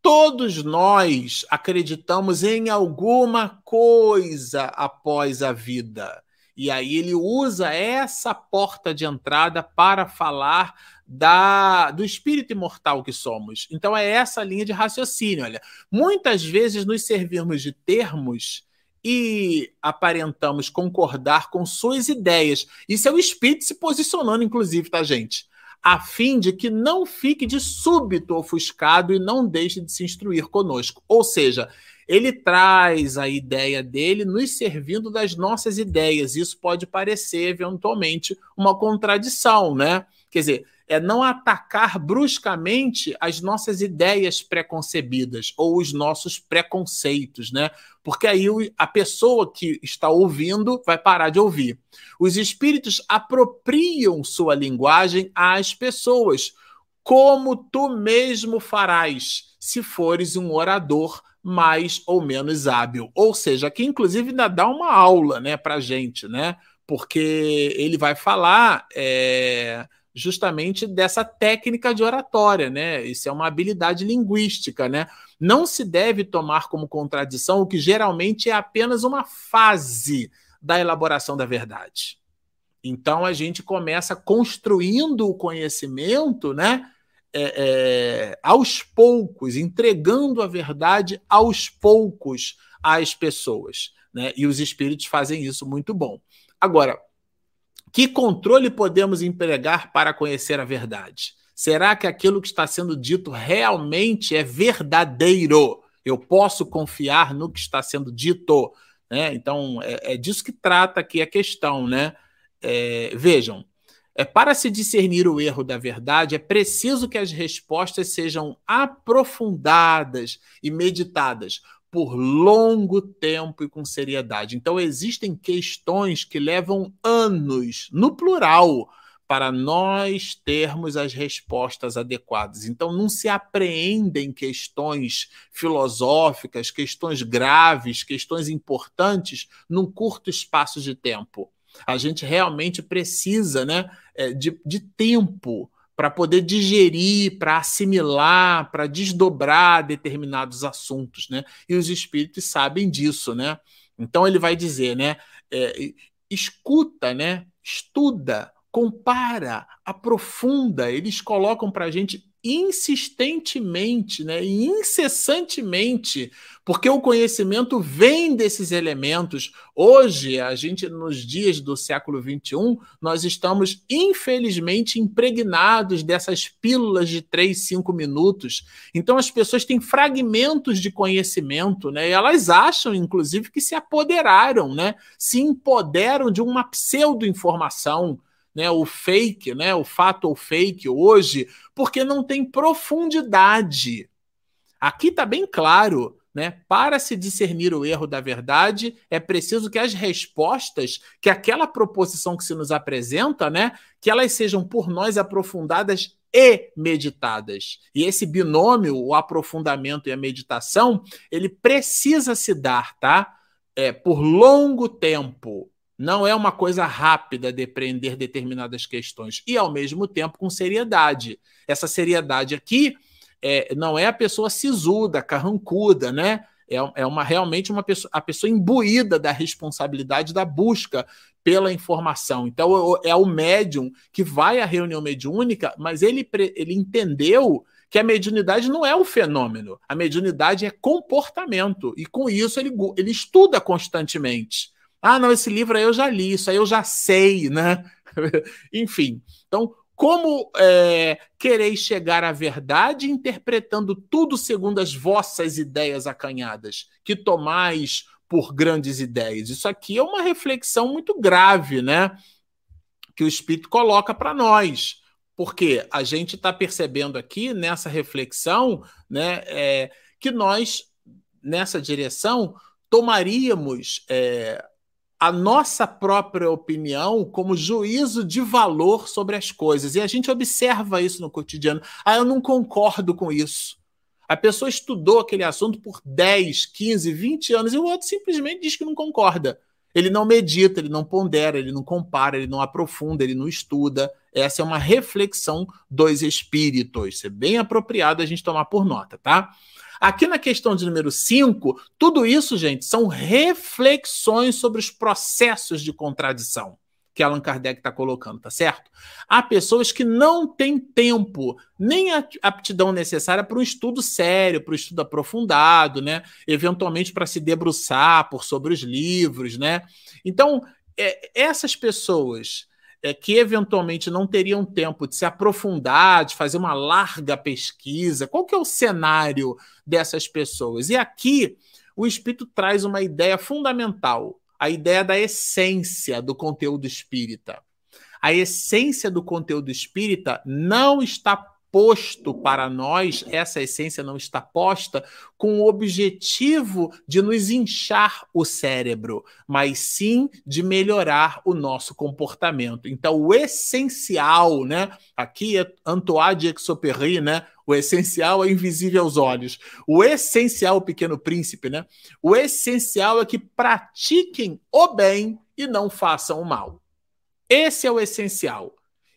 Todos nós acreditamos em alguma coisa após a vida. E aí ele usa essa porta de entrada para falar da, do espírito imortal que somos. Então é essa linha de raciocínio. Olha, muitas vezes nos servimos de termos e aparentamos concordar com suas ideias. Isso é o espírito se posicionando, inclusive, tá, gente? A fim de que não fique de súbito ofuscado e não deixe de se instruir conosco. Ou seja, ele traz a ideia dele nos servindo das nossas ideias. Isso pode parecer, eventualmente, uma contradição, né? Quer dizer, é não atacar bruscamente as nossas ideias preconcebidas ou os nossos preconceitos, né? Porque aí a pessoa que está ouvindo vai parar de ouvir. Os espíritos apropriam sua linguagem às pessoas, como tu mesmo farás se fores um orador mais ou menos hábil. Ou seja, aqui inclusive ainda dá uma aula né, para gente, né? Porque ele vai falar é, justamente dessa técnica de oratória, né? Isso é uma habilidade linguística, né? Não se deve tomar como contradição o que geralmente é apenas uma fase da elaboração da verdade. Então a gente começa construindo o conhecimento, né? é, é, aos poucos, entregando a verdade aos poucos às pessoas. Né? E os espíritos fazem isso muito bom. Agora, que controle podemos empregar para conhecer a verdade? Será que aquilo que está sendo dito realmente é verdadeiro? Eu posso confiar no que está sendo dito? Né? Então, é, é disso que trata aqui a questão. Né? É, vejam, é, para se discernir o erro da verdade, é preciso que as respostas sejam aprofundadas e meditadas por longo tempo e com seriedade. Então, existem questões que levam anos, no plural, para nós termos as respostas adequadas. Então, não se apreendem questões filosóficas, questões graves, questões importantes num curto espaço de tempo. A gente realmente precisa né, é, de, de tempo para poder digerir, para assimilar, para desdobrar determinados assuntos, né? E os espíritos sabem disso, né? Então ele vai dizer, né? É, escuta, né? Estuda, compara, aprofunda. Eles colocam para a gente insistentemente, né, incessantemente, porque o conhecimento vem desses elementos. Hoje, a gente, nos dias do século XXI, nós estamos, infelizmente, impregnados dessas pílulas de três, cinco minutos. Então, as pessoas têm fragmentos de conhecimento, né, e elas acham, inclusive, que se apoderaram, né, se empoderam de uma pseudo-informação né, o fake, né, o fato ou fake hoje, porque não tem profundidade. Aqui está bem claro, né? Para se discernir o erro da verdade, é preciso que as respostas, que aquela proposição que se nos apresenta, né, que elas sejam por nós aprofundadas e meditadas. E esse binômio, o aprofundamento e a meditação, ele precisa se dar, tá? É, por longo tempo. Não é uma coisa rápida depreender determinadas questões. E, ao mesmo tempo, com seriedade. Essa seriedade aqui é, não é a pessoa sisuda, carrancuda, né? É, é uma realmente uma pessoa, a pessoa imbuída da responsabilidade da busca pela informação. Então é o médium que vai à reunião mediúnica, mas ele, ele entendeu que a mediunidade não é o fenômeno, a mediunidade é comportamento, e com isso ele, ele estuda constantemente. Ah, não, esse livro aí eu já li, isso aí eu já sei, né? Enfim, então como é, quereis chegar à verdade interpretando tudo segundo as vossas ideias acanhadas, que tomais por grandes ideias? Isso aqui é uma reflexão muito grave, né? Que o Espírito coloca para nós. Porque a gente está percebendo aqui nessa reflexão né, é, que nós, nessa direção, tomaríamos é, a nossa própria opinião como juízo de valor sobre as coisas. E a gente observa isso no cotidiano. Ah, eu não concordo com isso. A pessoa estudou aquele assunto por 10, 15, 20 anos e o outro simplesmente diz que não concorda. Ele não medita, ele não pondera, ele não compara, ele não aprofunda, ele não estuda. Essa é uma reflexão dos espíritos. Isso é bem apropriado a gente tomar por nota, tá? Aqui na questão de número 5, tudo isso, gente, são reflexões sobre os processos de contradição que Allan Kardec está colocando, tá certo? Há pessoas que não têm tempo, nem a aptidão necessária para um estudo sério, para um estudo aprofundado, né? Eventualmente para se debruçar por sobre os livros, né? Então, é, essas pessoas é, que eventualmente não teriam tempo de se aprofundar, de fazer uma larga pesquisa. Qual que é o cenário dessas pessoas? E aqui o Espírito traz uma ideia fundamental, a ideia da essência do conteúdo espírita. A essência do conteúdo espírita não está posto para nós, essa essência não está posta com o objetivo de nos inchar o cérebro, mas sim de melhorar o nosso comportamento. Então, o essencial, né? Aqui é Antoine de Exupéry, né? O essencial é invisível aos olhos. O essencial, o pequeno príncipe, né? O essencial é que pratiquem o bem e não façam o mal. Esse é o essencial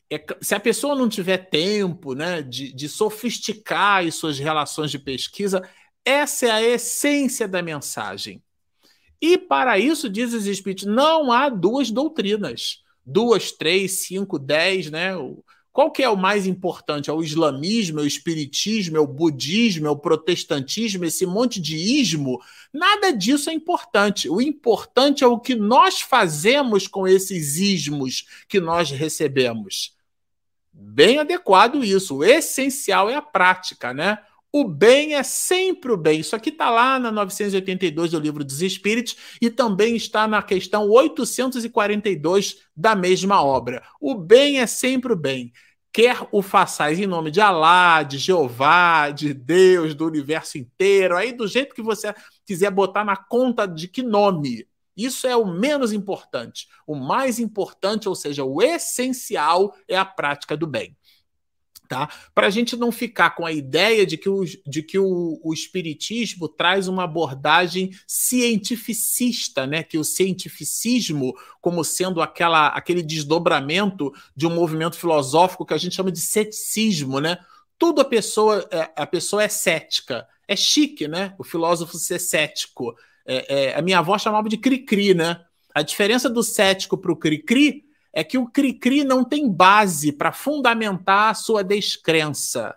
é, se a pessoa não tiver tempo né, de, de sofisticar as suas relações de pesquisa, essa é a essência da mensagem. E para isso, diz os Espíritos, não há duas doutrinas. Duas, três, cinco, dez, né? Qual que é o mais importante? É o islamismo, é o espiritismo, é o budismo, é o protestantismo, esse monte de ismo? Nada disso é importante. O importante é o que nós fazemos com esses ismos que nós recebemos bem adequado isso. O essencial é a prática, né? O bem é sempre o bem. Isso aqui está lá na 982 do Livro dos Espíritos e também está na questão 842 da mesma obra. O bem é sempre o bem. Quer o façais em nome de Alá, de Jeová, de Deus, do universo inteiro, aí do jeito que você quiser botar na conta de que nome. Isso é o menos importante. O mais importante, ou seja, o essencial, é a prática do bem. Tá? Para a gente não ficar com a ideia de que, o, de que o, o Espiritismo traz uma abordagem cientificista, né? que o cientificismo, como sendo aquela, aquele desdobramento de um movimento filosófico que a gente chama de ceticismo, né? Tudo a pessoa, é, a pessoa é cética. É chique, né? O filósofo ser cético. É, é, a minha avó chamava de cri-cri, né? A diferença do cético para o cri-cri é que o cri-cri não tem base para fundamentar a sua descrença.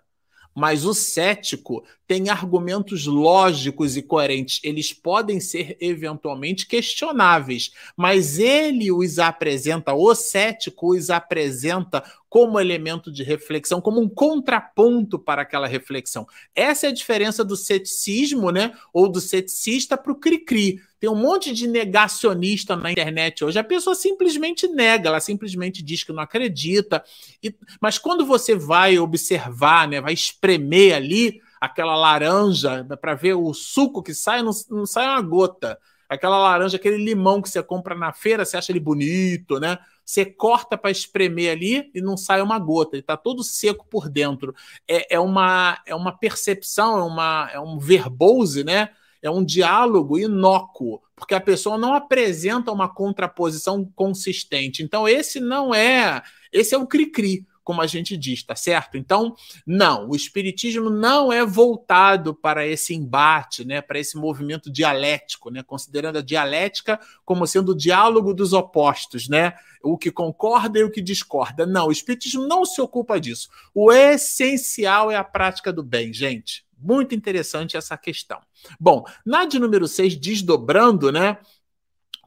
Mas o cético tem argumentos lógicos e coerentes. Eles podem ser eventualmente questionáveis, mas ele os apresenta, o cético os apresenta como elemento de reflexão, como um contraponto para aquela reflexão. Essa é a diferença do ceticismo, né, ou do ceticista para o cri-cri. Tem um monte de negacionista na internet hoje. A pessoa simplesmente nega, ela simplesmente diz que não acredita. E, mas quando você vai observar, né, vai espremer ali, aquela laranja para ver o suco que sai, não, não sai uma gota. Aquela laranja, aquele limão que você compra na feira, você acha ele bonito, né? Você corta para espremer ali e não sai uma gota, ele está todo seco por dentro. É, é, uma, é uma percepção, é, uma, é um verbose, né? É um diálogo inócuo, porque a pessoa não apresenta uma contraposição consistente. Então, esse não é. Esse é o cri-cri como a gente diz, tá certo? Então, não, o espiritismo não é voltado para esse embate, né, para esse movimento dialético, né, considerando a dialética como sendo o diálogo dos opostos, né? O que concorda e o que discorda. Não, o espiritismo não se ocupa disso. O essencial é a prática do bem, gente. Muito interessante essa questão. Bom, na de número 6, desdobrando, né?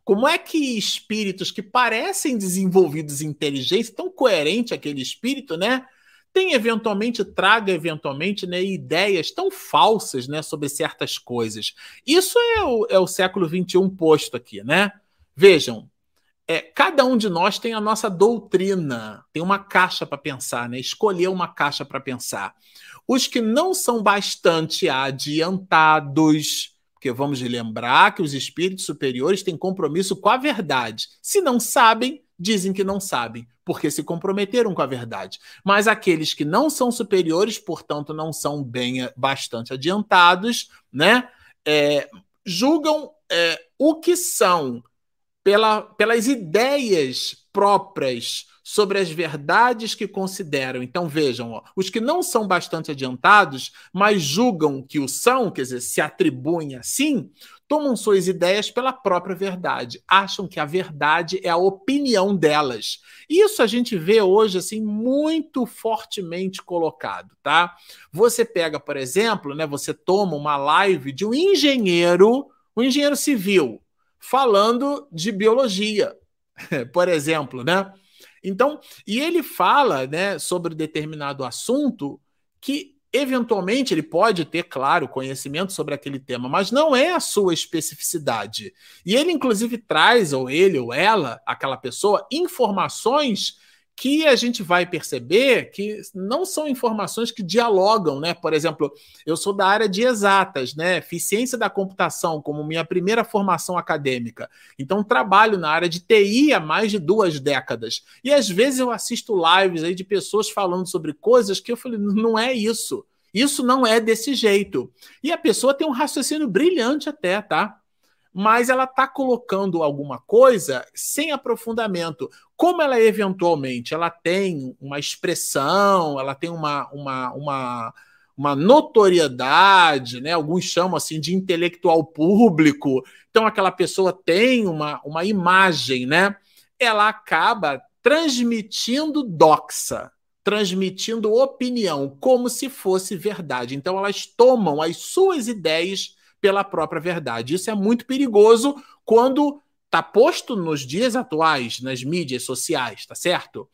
Como é que espíritos que parecem desenvolvidos em inteligência, tão coerente aquele espírito, né? Tem eventualmente, traga eventualmente, né, ideias tão falsas né, sobre certas coisas. Isso é o, é o século XXI posto aqui, né? Vejam, é, cada um de nós tem a nossa doutrina, tem uma caixa para pensar, né? Escolher uma caixa para pensar. Os que não são bastante adiantados, porque vamos lembrar que os espíritos superiores têm compromisso com a verdade. Se não sabem, dizem que não sabem, porque se comprometeram com a verdade. Mas aqueles que não são superiores, portanto, não são bem bastante adiantados, né? É, julgam é, o que são pela, pelas ideias próprias sobre as verdades que consideram. Então vejam, ó, os que não são bastante adiantados, mas julgam que o são, quer dizer, se atribuem assim, tomam suas ideias pela própria verdade, acham que a verdade é a opinião delas. Isso a gente vê hoje assim muito fortemente colocado, tá? Você pega, por exemplo, né, você toma uma live de um engenheiro, um engenheiro civil, falando de biologia, por exemplo, né? Então, e ele fala né, sobre determinado assunto que, eventualmente, ele pode ter, claro, conhecimento sobre aquele tema, mas não é a sua especificidade. E ele, inclusive, traz, ou ele ou ela, aquela pessoa, informações que a gente vai perceber que não são informações que dialogam, né? Por exemplo, eu sou da área de exatas, né? Eficiência da computação como minha primeira formação acadêmica. Então trabalho na área de TI há mais de duas décadas. E às vezes eu assisto lives aí de pessoas falando sobre coisas que eu falei, não é isso. Isso não é desse jeito. E a pessoa tem um raciocínio brilhante até, tá? Mas ela está colocando alguma coisa sem aprofundamento. Como ela eventualmente ela tem uma expressão, ela tem uma, uma, uma, uma notoriedade, né? alguns chamam assim de intelectual público, então aquela pessoa tem uma, uma imagem, né? ela acaba transmitindo doxa, transmitindo opinião, como se fosse verdade. Então elas tomam as suas ideias pela própria verdade. Isso é muito perigoso quando está posto nos dias atuais, nas mídias sociais, tá certo?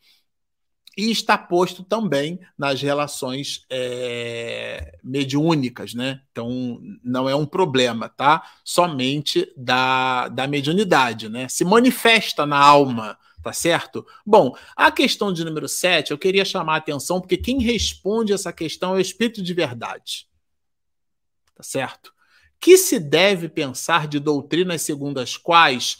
E está posto também nas relações é, mediúnicas, né? Então, não é um problema, tá? Somente da, da mediunidade, né? Se manifesta na alma, tá certo? Bom, a questão de número 7, eu queria chamar a atenção, porque quem responde essa questão é o Espírito de Verdade, tá certo? Que se deve pensar de doutrinas segundo as quais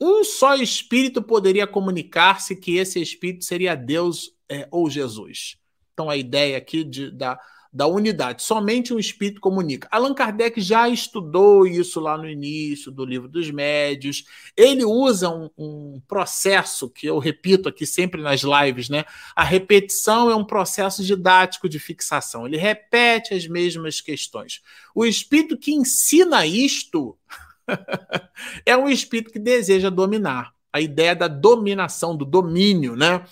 um só espírito poderia comunicar-se que esse espírito seria Deus é, ou Jesus? Então, a ideia aqui de, da, da unidade. Somente um espírito comunica. Allan Kardec já estudou isso lá no início do livro dos médios. Ele usa um, um, processo que eu repito aqui sempre nas lives, né? A repetição é um processo didático de fixação. Ele repete as mesmas questões. O espírito que ensina isto é um espírito que deseja dominar. A ideia da dominação, do domínio, né?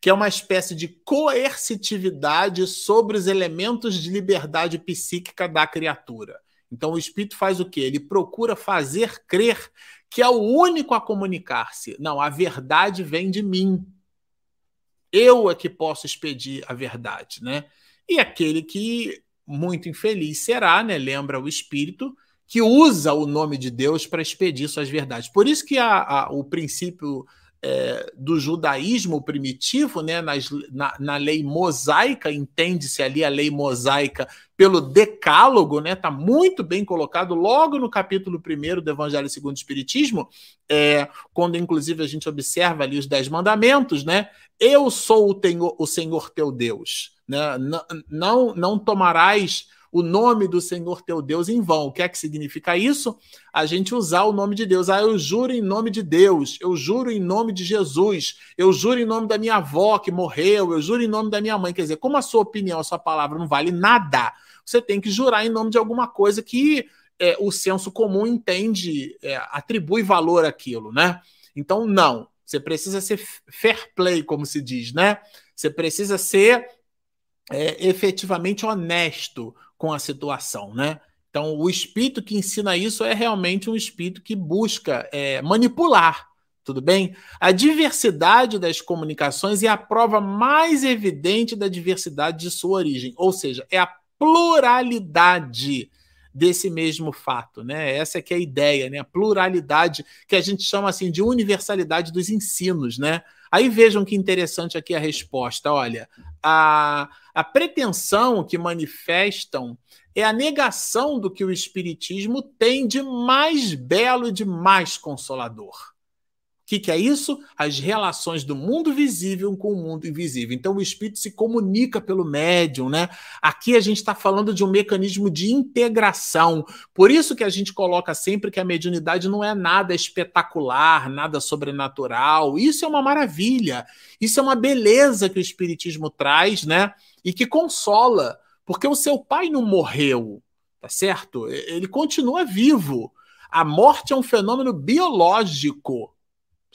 Que é uma espécie de coercitividade sobre os elementos de liberdade psíquica da criatura. Então o espírito faz o quê? Ele procura fazer crer que é o único a comunicar-se. Não, a verdade vem de mim. Eu é que posso expedir a verdade, né? E aquele que muito infeliz será, né? Lembra o espírito que usa o nome de Deus para expedir suas verdades. Por isso que a, a, o princípio é, do judaísmo primitivo, né, nas, na, na lei mosaica, entende-se ali a lei mosaica pelo decálogo, né, está muito bem colocado logo no capítulo 1 do Evangelho segundo o Espiritismo, é, quando inclusive a gente observa ali os Dez Mandamentos, né, eu sou o, tenho, o Senhor teu Deus, né, não, não, não tomarás o nome do Senhor teu Deus em vão. O que é que significa isso? A gente usar o nome de Deus. Ah, eu juro em nome de Deus, eu juro em nome de Jesus, eu juro em nome da minha avó que morreu, eu juro em nome da minha mãe. Quer dizer, como a sua opinião, a sua palavra não vale nada, você tem que jurar em nome de alguma coisa que é, o senso comum entende, é, atribui valor àquilo, né? Então, não. Você precisa ser fair play, como se diz, né? Você precisa ser é, efetivamente honesto com a situação, né? Então, o espírito que ensina isso é realmente um espírito que busca é, manipular, tudo bem? A diversidade das comunicações é a prova mais evidente da diversidade de sua origem, ou seja, é a pluralidade desse mesmo fato, né? Essa é que é a ideia, né? A pluralidade que a gente chama assim de universalidade dos ensinos, né? Aí vejam que interessante aqui a resposta. Olha, a, a pretensão que manifestam é a negação do que o Espiritismo tem de mais belo e de mais consolador. O que, que, é isso? As relações do mundo visível com o mundo invisível. Então o espírito se comunica pelo médium, né? Aqui a gente está falando de um mecanismo de integração. Por isso que a gente coloca sempre que a mediunidade não é nada espetacular, nada sobrenatural. Isso é uma maravilha. Isso é uma beleza que o espiritismo traz, né? E que consola, porque o seu pai não morreu, tá certo? Ele continua vivo. A morte é um fenômeno biológico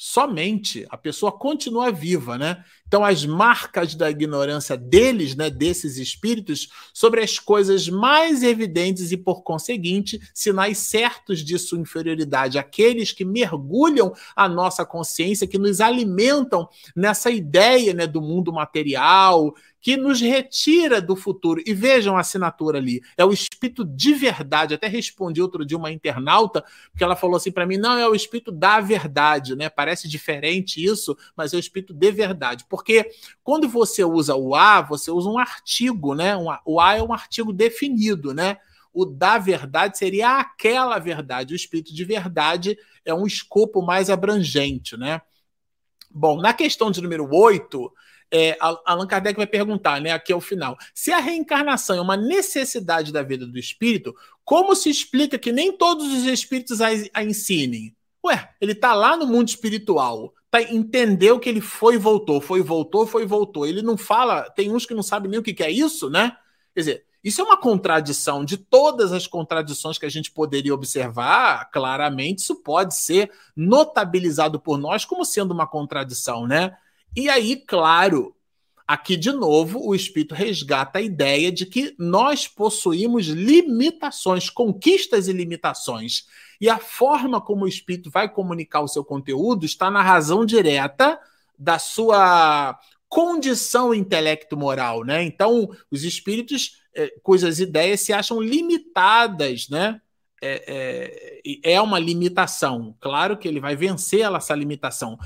somente a pessoa continua viva, né? Então as marcas da ignorância deles, né, desses espíritos, sobre as coisas mais evidentes e por conseguinte, sinais certos de sua inferioridade, aqueles que mergulham a nossa consciência, que nos alimentam nessa ideia, né, do mundo material, que nos retira do futuro. E vejam a assinatura ali. É o espírito de verdade. Até respondi outro dia uma internauta, porque ela falou assim para mim: não, é o espírito da verdade, né? Parece diferente isso, mas é o espírito de verdade. Porque quando você usa o A, você usa um artigo, né? o A é um artigo definido, né? O da verdade seria aquela verdade. O espírito de verdade é um escopo mais abrangente, né? Bom, na questão de número 8, é, Allan Kardec vai perguntar, né, aqui ao final, se a reencarnação é uma necessidade da vida do espírito, como se explica que nem todos os espíritos a, a ensinem? Ué, ele está lá no mundo espiritual, tá, entendeu que ele foi e voltou, foi e voltou, foi e voltou. Ele não fala, tem uns que não sabem nem o que, que é isso, né? Quer dizer, isso é uma contradição de todas as contradições que a gente poderia observar, claramente, isso pode ser notabilizado por nós como sendo uma contradição, né? E aí, claro, aqui de novo o espírito resgata a ideia de que nós possuímos limitações, conquistas e limitações. E a forma como o espírito vai comunicar o seu conteúdo está na razão direta da sua condição intelecto-moral, né? Então, os espíritos é, cujas ideias se acham limitadas, né? É, é, é uma limitação. Claro que ele vai vencer essa limitação,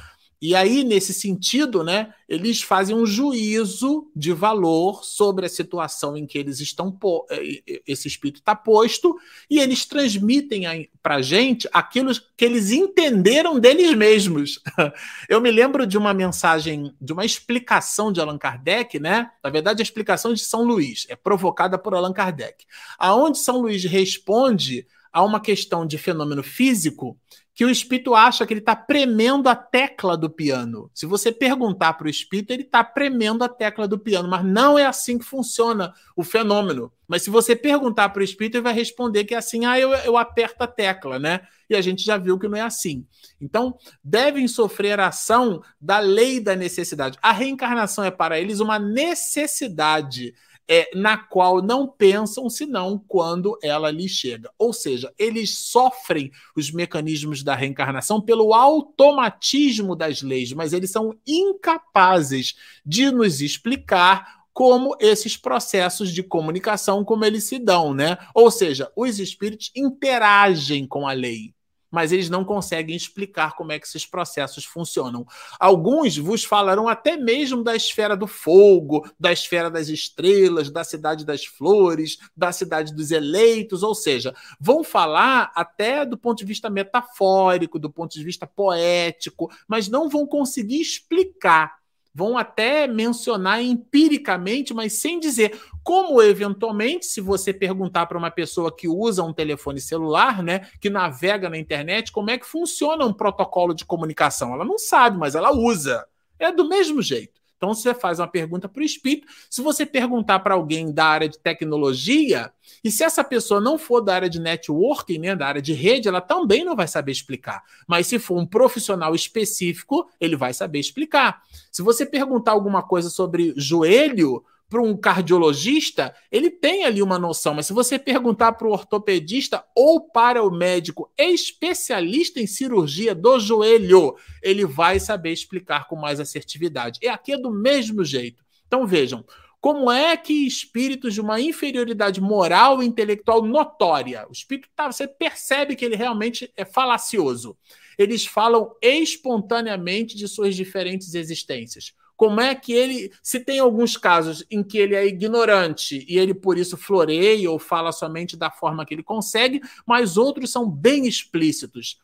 e aí, nesse sentido, né, eles fazem um juízo de valor sobre a situação em que eles estão, eh, esse espírito está posto, e eles transmitem para a gente aquilo que eles entenderam deles mesmos. Eu me lembro de uma mensagem, de uma explicação de Allan Kardec, né? Na verdade, a explicação de São Luís é provocada por Allan Kardec, aonde São Luís responde a uma questão de fenômeno físico que o espírito acha que ele está premendo a tecla do piano. Se você perguntar para o espírito, ele está premendo a tecla do piano, mas não é assim que funciona o fenômeno. Mas se você perguntar para o espírito, ele vai responder que é assim, ah, eu, eu aperto a tecla, né? E a gente já viu que não é assim. Então, devem sofrer a ação da lei da necessidade. A reencarnação é para eles uma necessidade é, na qual não pensam senão quando ela lhes chega. Ou seja, eles sofrem os mecanismos da reencarnação pelo automatismo das leis, mas eles são incapazes de nos explicar como esses processos de comunicação, como eles se dão, né? Ou seja, os espíritos interagem com a lei. Mas eles não conseguem explicar como é que esses processos funcionam. Alguns vos falarão até mesmo da esfera do fogo, da esfera das estrelas, da cidade das flores, da cidade dos eleitos, ou seja, vão falar até do ponto de vista metafórico, do ponto de vista poético, mas não vão conseguir explicar vão até mencionar empiricamente, mas sem dizer como eventualmente, se você perguntar para uma pessoa que usa um telefone celular, né, que navega na internet, como é que funciona um protocolo de comunicação? Ela não sabe, mas ela usa. É do mesmo jeito. Então você faz uma pergunta para o espírito. Se você perguntar para alguém da área de tecnologia, e se essa pessoa não for da área de networking, né, da área de rede, ela também não vai saber explicar. Mas se for um profissional específico, ele vai saber explicar. Se você perguntar alguma coisa sobre joelho, para um cardiologista, ele tem ali uma noção, mas se você perguntar para o ortopedista ou para o médico especialista em cirurgia do joelho, ele vai saber explicar com mais assertividade. E aqui é do mesmo jeito. Então vejam, como é que espíritos de uma inferioridade moral e intelectual notória, o espírito tá, você percebe que ele realmente é falacioso. Eles falam espontaneamente de suas diferentes existências como é que ele, se tem alguns casos em que ele é ignorante e ele por isso floreia ou fala somente da forma que ele consegue, mas outros são bem explícitos.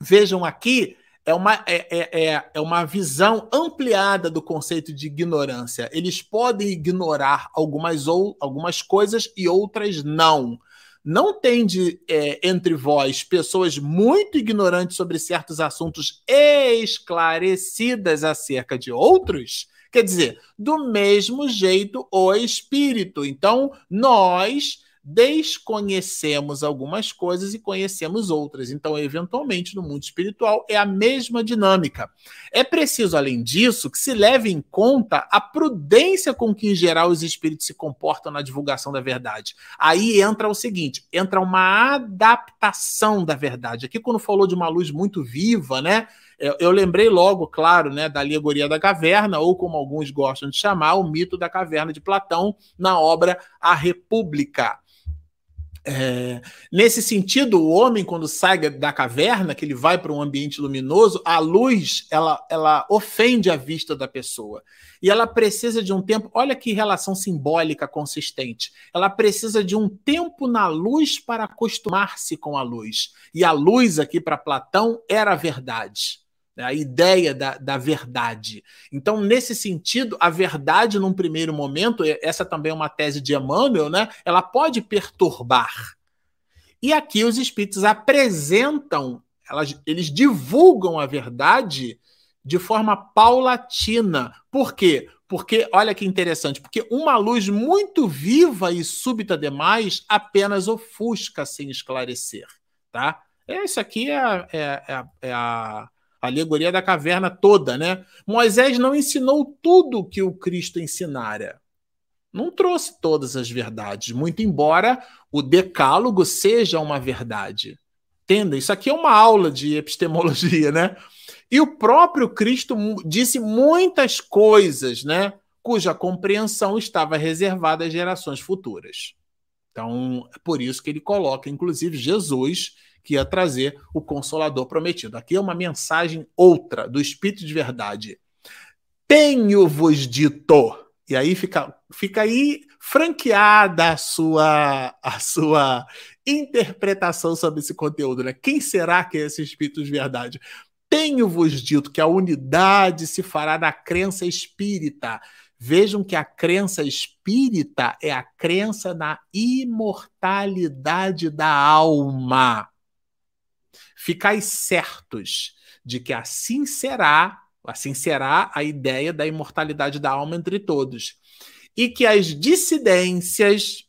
Vejam aqui, é uma, é, é, é, é uma visão ampliada do conceito de ignorância. Eles podem ignorar algumas, ou, algumas coisas e outras não não tende é, entre vós pessoas muito ignorantes sobre certos assuntos esclarecidas acerca de outros? Quer dizer, do mesmo jeito o espírito. Então, nós desconhecemos algumas coisas e conhecemos outras. Então, eventualmente, no mundo espiritual é a mesma dinâmica. É preciso, além disso, que se leve em conta a prudência com que, em geral, os espíritos se comportam na divulgação da verdade. Aí entra o seguinte: entra uma adaptação da verdade. Aqui, quando falou de uma luz muito viva, né? Eu, lembrei logo, claro, né, da alegoria da caverna, ou como alguns gostam de chamar, o mito da caverna de Platão, na obra A República. É, nesse sentido, o homem, quando sai da caverna, que ele vai para um ambiente luminoso, a luz ela, ela ofende a vista da pessoa. E ela precisa de um tempo. Olha que relação simbólica consistente. Ela precisa de um tempo na luz para acostumar-se com a luz. E a luz, aqui para Platão, era a verdade a ideia da, da verdade. Então, nesse sentido, a verdade, num primeiro momento, essa também é uma tese de Emmanuel, né, ela pode perturbar. E aqui os espíritos apresentam, elas, eles divulgam a verdade de forma paulatina. Por quê? Porque, olha que interessante, porque uma luz muito viva e súbita demais apenas ofusca sem esclarecer. Tá? Isso aqui é, é, é, é a a alegoria da caverna toda, né? Moisés não ensinou tudo que o Cristo ensinara. Não trouxe todas as verdades, muito embora o decálogo seja uma verdade. Entenda, isso aqui é uma aula de epistemologia, né? E o próprio Cristo disse muitas coisas, né? Cuja compreensão estava reservada às gerações futuras. Então, é por isso que ele coloca, inclusive, Jesus que ia trazer o consolador prometido. Aqui é uma mensagem outra do Espírito de verdade. Tenho-vos dito. E aí fica, fica aí franqueada a sua, a sua interpretação sobre esse conteúdo. Né? Quem será que é esse Espírito de verdade? Tenho-vos dito que a unidade se fará da crença espírita. Vejam que a crença espírita é a crença na imortalidade da alma. Ficai certos de que assim será, assim será a ideia da imortalidade da alma entre todos. E que as dissidências,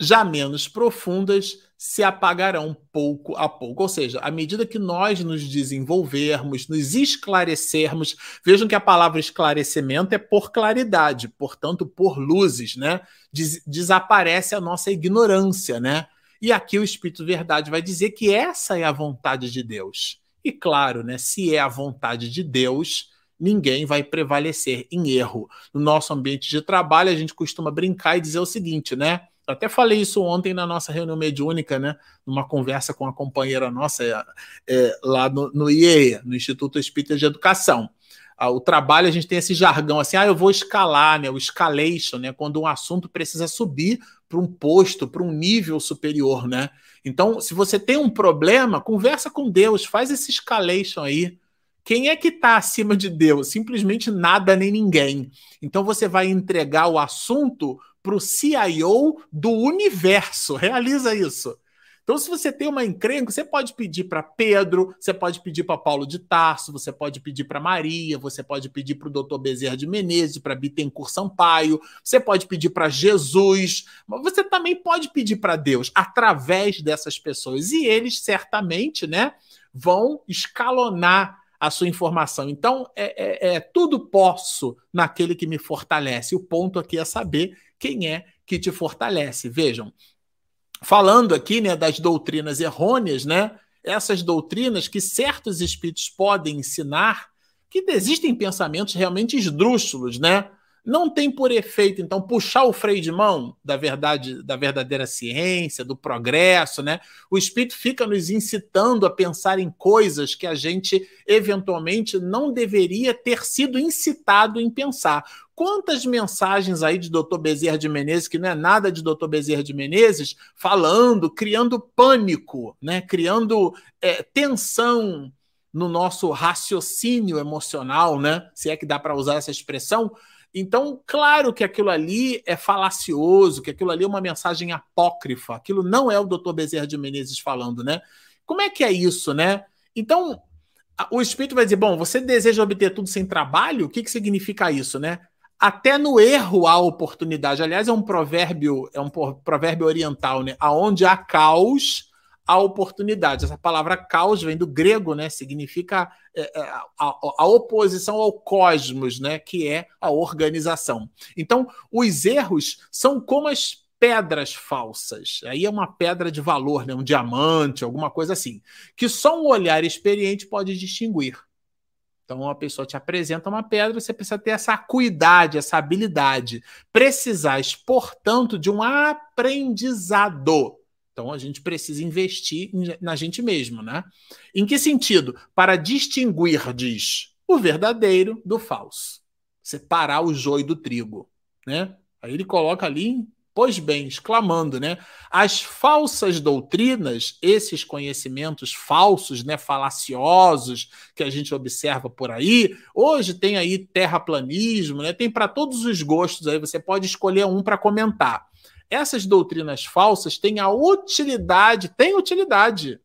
já menos profundas, se apagarão pouco a pouco. Ou seja, à medida que nós nos desenvolvermos, nos esclarecermos, vejam que a palavra esclarecimento é por claridade, portanto, por luzes, né? Des desaparece a nossa ignorância, né? E aqui o Espírito Verdade vai dizer que essa é a vontade de Deus. E claro, né, se é a vontade de Deus, ninguém vai prevalecer em erro. No nosso ambiente de trabalho, a gente costuma brincar e dizer o seguinte, né? até falei isso ontem na nossa reunião mediúnica, né? Numa conversa com uma companheira nossa é, é, lá no, no IEA, no Instituto Espírita de Educação. O trabalho, a gente tem esse jargão assim, ah, eu vou escalar, né? O escalation, né? Quando um assunto precisa subir para um posto, para um nível superior, né? Então, se você tem um problema, conversa com Deus, faz esse escalation aí. Quem é que está acima de Deus? Simplesmente nada nem ninguém. Então você vai entregar o assunto para o CIO do universo. Realiza isso. Então, se você tem uma encrenca, você pode pedir para Pedro, você pode pedir para Paulo de Tarso, você pode pedir para Maria, você pode pedir para o doutor Bezerra de Menezes, para Bittencourt Sampaio, você pode pedir para Jesus, mas você também pode pedir para Deus através dessas pessoas. E eles certamente né, vão escalonar a sua informação. Então, é, é, é tudo posso naquele que me fortalece. O ponto aqui é saber quem é que te fortalece. Vejam, falando aqui né, das doutrinas errôneas, né, essas doutrinas que certos espíritos podem ensinar, que existem pensamentos realmente esdrúxulos, né? Não tem por efeito, então, puxar o freio de mão da verdade, da verdadeira ciência, do progresso, né? O espírito fica nos incitando a pensar em coisas que a gente eventualmente não deveria ter sido incitado em pensar. Quantas mensagens aí de Dr. Bezerra de Menezes, que não é nada de Dr. Bezerra de Menezes, falando, criando pânico, né? Criando é, tensão no nosso raciocínio emocional, né? Se é que dá para usar essa expressão, então, claro que aquilo ali é falacioso, que aquilo ali é uma mensagem apócrifa, aquilo não é o doutor Bezerra de Menezes falando, né? Como é que é isso, né? Então, o espírito vai dizer: bom, você deseja obter tudo sem trabalho? O que, que significa isso, né? Até no erro há oportunidade. Aliás, é um provérbio, é um provérbio oriental, né? Aonde há caos, a oportunidade. Essa palavra caos vem do grego, né? Significa é, é, a, a, oposição ao cosmos, né? Que é a organização. Então, os erros são como as pedras falsas. Aí é uma pedra de valor, né? Um diamante, alguma coisa assim, que só um olhar experiente pode distinguir. Então, uma pessoa te apresenta uma pedra, você precisa ter essa acuidade, essa habilidade. Precisais, portanto, de um aprendizado. Então a gente precisa investir na gente mesmo, né? Em que sentido? Para distinguir, diz, o verdadeiro do falso. Separar o joio do trigo, né? Aí ele coloca ali, pois bem, exclamando, né? As falsas doutrinas, esses conhecimentos falsos, né, falaciosos que a gente observa por aí, hoje tem aí terraplanismo, né? Tem para todos os gostos aí, você pode escolher um para comentar. Essas doutrinas falsas têm a utilidade, têm utilidade.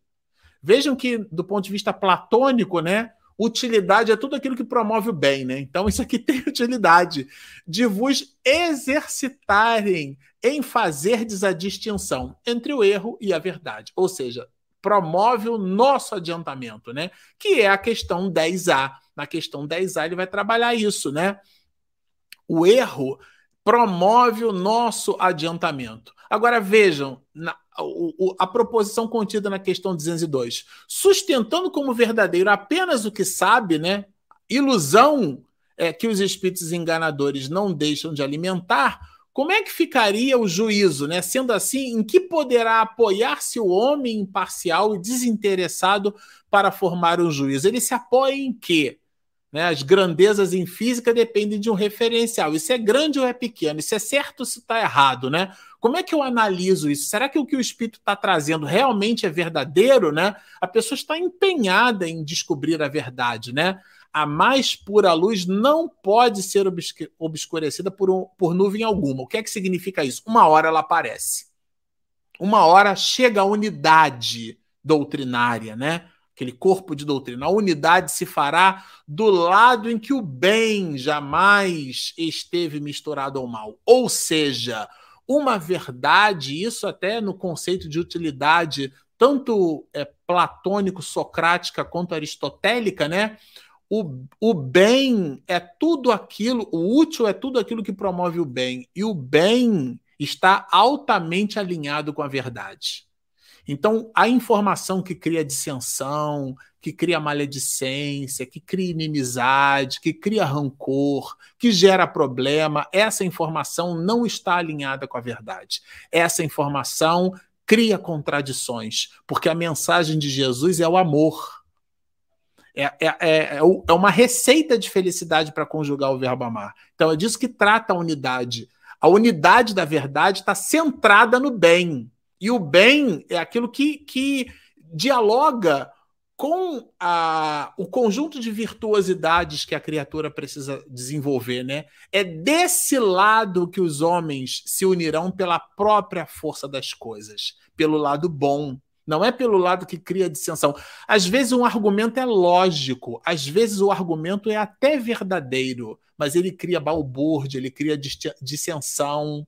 Vejam que, do ponto de vista platônico, né? Utilidade é tudo aquilo que promove o bem, né? Então, isso aqui tem utilidade de vos exercitarem em fazer a distinção entre o erro e a verdade. Ou seja, promove o nosso adiantamento, né? Que é a questão 10A. Na questão 10A, ele vai trabalhar isso, né? O erro promove o nosso adiantamento. Agora vejam na, o, a proposição contida na questão 202, sustentando como verdadeiro apenas o que sabe, né? Ilusão é, que os espíritos enganadores não deixam de alimentar. Como é que ficaria o juízo, né? Sendo assim, em que poderá apoiar-se o homem imparcial e desinteressado para formar um juízo? Ele se apoia em quê? Né? As grandezas em física dependem de um referencial. Isso é grande ou é pequeno? Isso é certo ou se está errado? Né? Como é que eu analiso isso? Será que o que o espírito está trazendo realmente é verdadeiro? Né? A pessoa está empenhada em descobrir a verdade. Né? A mais pura luz não pode ser obscurecida por, um, por nuvem alguma. O que é que significa isso? Uma hora ela aparece. Uma hora chega a unidade doutrinária, né? Aquele corpo de doutrina. A unidade se fará do lado em que o bem jamais esteve misturado ao mal. Ou seja, uma verdade, isso até no conceito de utilidade, tanto é, platônico-socrática quanto aristotélica, né? O, o bem é tudo aquilo, o útil é tudo aquilo que promove o bem, e o bem está altamente alinhado com a verdade. Então, a informação que cria dissensão, que cria maledicência, que cria inimizade, que cria rancor, que gera problema, essa informação não está alinhada com a verdade. Essa informação cria contradições, porque a mensagem de Jesus é o amor. É, é, é, é uma receita de felicidade para conjugar o verbo amar. Então é disso que trata a unidade. A unidade da verdade está centrada no bem. E o bem é aquilo que, que dialoga com a, o conjunto de virtuosidades que a criatura precisa desenvolver, né? É desse lado que os homens se unirão pela própria força das coisas, pelo lado bom. Não é pelo lado que cria dissensão. Às vezes um argumento é lógico, às vezes o argumento é até verdadeiro, mas ele cria balbúrdia, ele cria dissensão.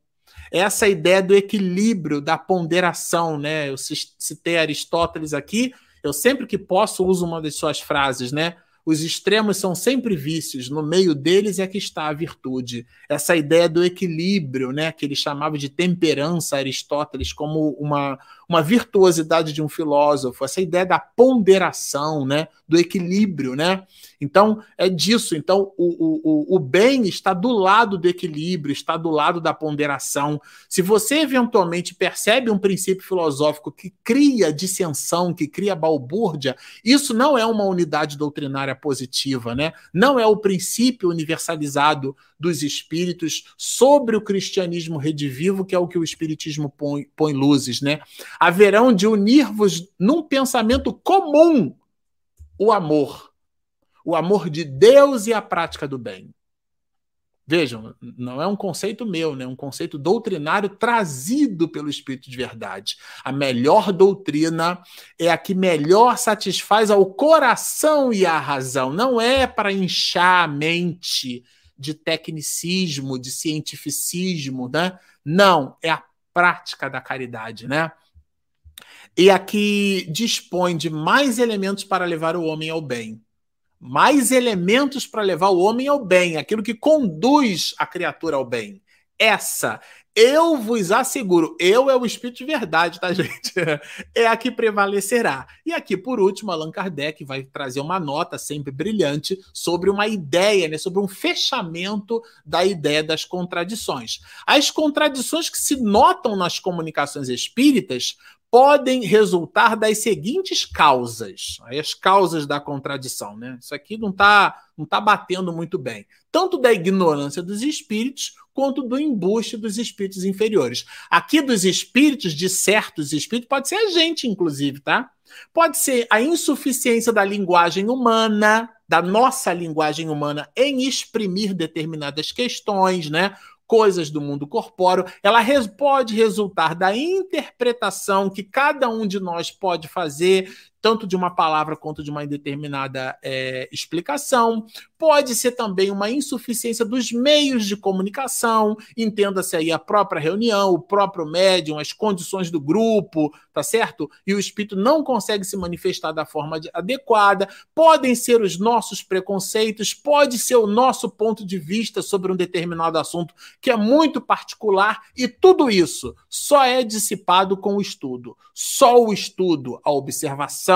Essa ideia do equilíbrio, da ponderação, né? Eu citei Aristóteles aqui, eu sempre que posso uso uma das suas frases, né? Os extremos são sempre vícios, no meio deles é que está a virtude. Essa ideia do equilíbrio, né, que ele chamava de temperança, Aristóteles, como uma, uma virtuosidade de um filósofo, essa ideia da ponderação, né, do equilíbrio, né? Então, é disso. Então, o, o, o bem está do lado do equilíbrio, está do lado da ponderação. Se você eventualmente percebe um princípio filosófico que cria dissensão, que cria balbúrdia, isso não é uma unidade doutrinária positiva, né? Não é o princípio universalizado dos espíritos sobre o cristianismo redivivo, que é o que o espiritismo põe, põe luzes, né? Haverão de unir-vos num pensamento comum o amor. O amor de Deus e a prática do bem. Vejam, não é um conceito meu, né? é um conceito doutrinário trazido pelo Espírito de Verdade. A melhor doutrina é a que melhor satisfaz ao coração e à razão. Não é para inchar a mente de tecnicismo, de cientificismo, né? Não, é a prática da caridade, né? E a que dispõe de mais elementos para levar o homem ao bem. Mais elementos para levar o homem ao bem, aquilo que conduz a criatura ao bem. Essa, eu vos asseguro, eu é o espírito de verdade, tá, gente? É a que prevalecerá. E aqui, por último, Allan Kardec vai trazer uma nota sempre brilhante sobre uma ideia, né, sobre um fechamento da ideia das contradições. As contradições que se notam nas comunicações espíritas podem resultar das seguintes causas. Aí as causas da contradição, né? Isso aqui não está não tá batendo muito bem. Tanto da ignorância dos espíritos quanto do embuste dos espíritos inferiores. Aqui dos espíritos, de certos espíritos, pode ser a gente, inclusive, tá? Pode ser a insuficiência da linguagem humana, da nossa linguagem humana em exprimir determinadas questões, né? Coisas do mundo corpóreo, ela res pode resultar da interpretação que cada um de nós pode fazer tanto de uma palavra quanto de uma determinada é, explicação. Pode ser também uma insuficiência dos meios de comunicação, entenda-se aí a própria reunião, o próprio médium, as condições do grupo, tá certo? E o espírito não consegue se manifestar da forma adequada. Podem ser os nossos preconceitos, pode ser o nosso ponto de vista sobre um determinado assunto que é muito particular, e tudo isso só é dissipado com o estudo. Só o estudo, a observação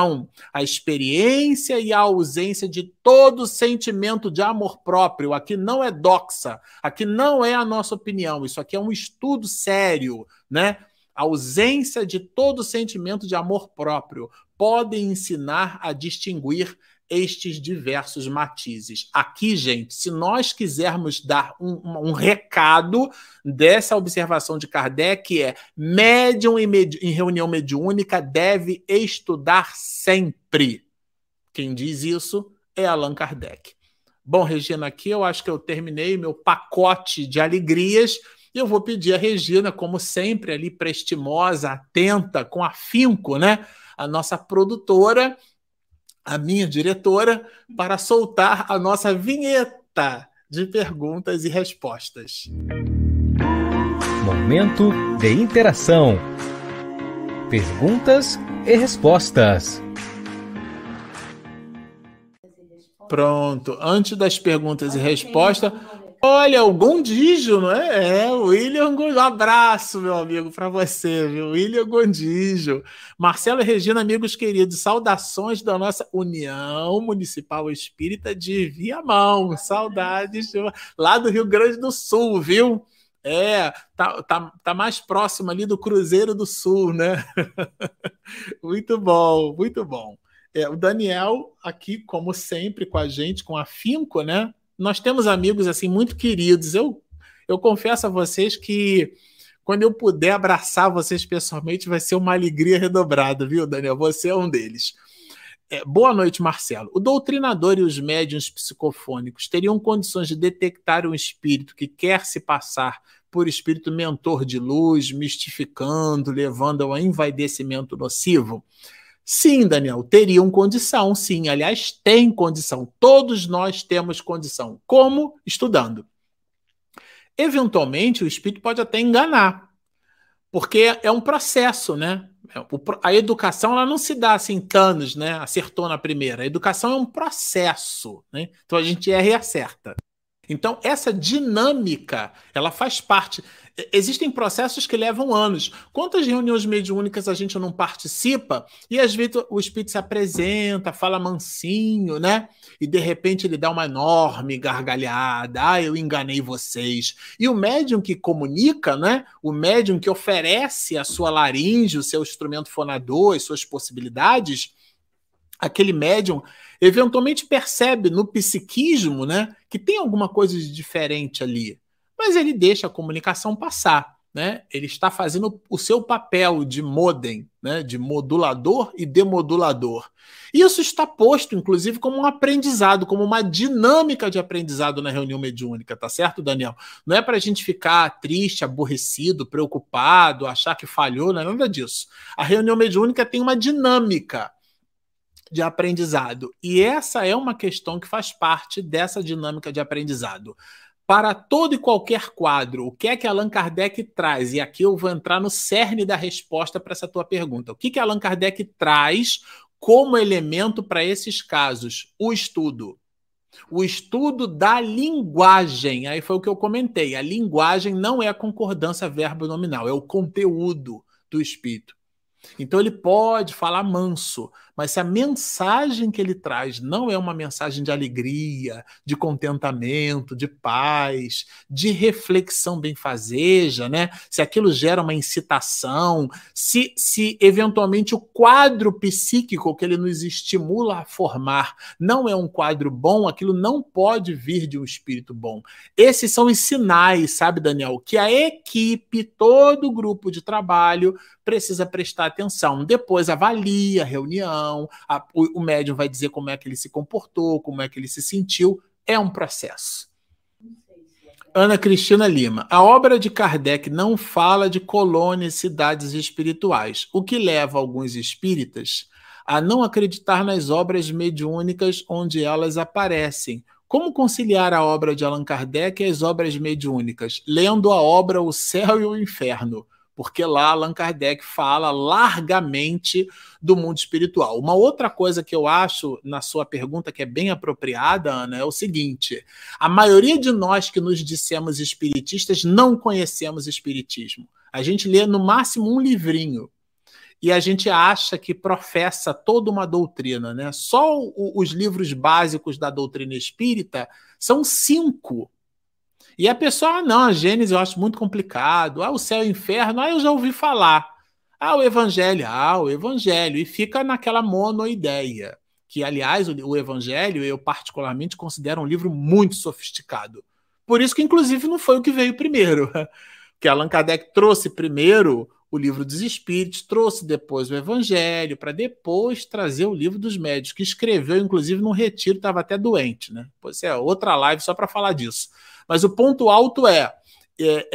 a experiência e a ausência de todo sentimento de amor próprio. Aqui não é doxa, aqui não é a nossa opinião, isso aqui é um estudo sério, né? A ausência de todo sentimento de amor próprio podem ensinar a distinguir estes diversos matizes. Aqui, gente, se nós quisermos dar um, um recado dessa observação de Kardec, é médium em, med em reunião mediúnica deve estudar sempre. Quem diz isso é Allan Kardec. Bom, Regina, aqui eu acho que eu terminei meu pacote de alegrias. E eu vou pedir a Regina, como sempre, ali prestimosa, atenta, com afinco, né? A nossa produtora, a minha diretora para soltar a nossa vinheta de perguntas e respostas. Momento de interação. Perguntas e respostas. Pronto. Antes das perguntas e respostas, Olha, o Gondijo, não é? É, o William Gondijo. Um abraço, meu amigo, para você, viu? William Gondijo. Marcelo e Regina, amigos queridos, saudações da nossa União Municipal Espírita de Viamão. Saudades lá do Rio Grande do Sul, viu? É, tá, tá, tá mais próximo ali do Cruzeiro do Sul, né? muito bom, muito bom. É, o Daniel aqui, como sempre, com a gente, com afinco, né? Nós temos amigos assim muito queridos. Eu, eu confesso a vocês que quando eu puder abraçar vocês pessoalmente, vai ser uma alegria redobrada, viu, Daniel? Você é um deles. É, boa noite, Marcelo. O doutrinador e os médiuns psicofônicos teriam condições de detectar um espírito que quer se passar por espírito mentor de luz, mistificando, levando ao envaidecimento nocivo? Sim, Daniel, teriam condição, sim. Aliás, tem condição. Todos nós temos condição. Como? Estudando. Eventualmente, o espírito pode até enganar, porque é um processo, né? A educação ela não se dá assim anos, né? Acertou na primeira. A educação é um processo, né? Então a gente erra e acerta. Então, essa dinâmica, ela faz parte. Existem processos que levam anos. Quantas reuniões mediúnicas a gente não participa e às vezes o espírito se apresenta, fala mansinho, né? E de repente ele dá uma enorme gargalhada. Ah, eu enganei vocês. E o médium que comunica, né? O médium que oferece a sua laringe, o seu instrumento fonador, as suas possibilidades, aquele médium eventualmente percebe no psiquismo, né, que tem alguma coisa de diferente ali, mas ele deixa a comunicação passar, né? Ele está fazendo o seu papel de modem, né, de modulador e demodulador. Isso está posto, inclusive, como um aprendizado, como uma dinâmica de aprendizado na reunião mediúnica, tá certo, Daniel? Não é para a gente ficar triste, aborrecido, preocupado, achar que falhou, não é nada disso. A reunião mediúnica tem uma dinâmica de aprendizado. E essa é uma questão que faz parte dessa dinâmica de aprendizado. Para todo e qualquer quadro, o que é que Allan Kardec traz? E aqui eu vou entrar no cerne da resposta para essa tua pergunta. O que, que Allan Kardec traz como elemento para esses casos? O estudo. O estudo da linguagem. Aí foi o que eu comentei. A linguagem não é a concordância verbo-nominal, é o conteúdo do espírito. Então ele pode falar manso, mas se a mensagem que ele traz não é uma mensagem de alegria, de contentamento, de paz, de reflexão benfazeja, né? Se aquilo gera uma incitação, se, se eventualmente o quadro psíquico que ele nos estimula a formar não é um quadro bom, aquilo não pode vir de um espírito bom. Esses são os sinais, sabe, Daniel, que a equipe, todo o grupo de trabalho precisa prestar atenção. Depois avalia a reunião, a, o, o médium vai dizer como é que ele se comportou, como é que ele se sentiu. É um processo. Ana Cristina Lima. A obra de Kardec não fala de colônias, cidades espirituais, o que leva alguns espíritas a não acreditar nas obras mediúnicas onde elas aparecem. Como conciliar a obra de Allan Kardec e as obras mediúnicas? Lendo a obra O Céu e o Inferno porque lá Allan Kardec fala largamente do mundo espiritual. Uma outra coisa que eu acho na sua pergunta que é bem apropriada, Ana, é o seguinte: a maioria de nós que nos dissemos espiritistas não conhecemos espiritismo. A gente lê no máximo um livrinho e a gente acha que professa toda uma doutrina, né? Só os livros básicos da doutrina espírita são cinco e a pessoa, ah, não, a Gênesis eu acho muito complicado. Ah, o céu e o inferno, ah, eu já ouvi falar. Ah, o evangelho, ah, o evangelho. E fica naquela monoideia. Que, aliás, o, o evangelho eu particularmente considero um livro muito sofisticado. Por isso que, inclusive, não foi o que veio primeiro. Que Allan Kardec trouxe primeiro o livro dos Espíritos, trouxe depois o Evangelho, para depois trazer o livro dos médios, que escreveu, inclusive, num retiro, estava até doente, né? Pois é, outra live só para falar disso. Mas o ponto alto é, é,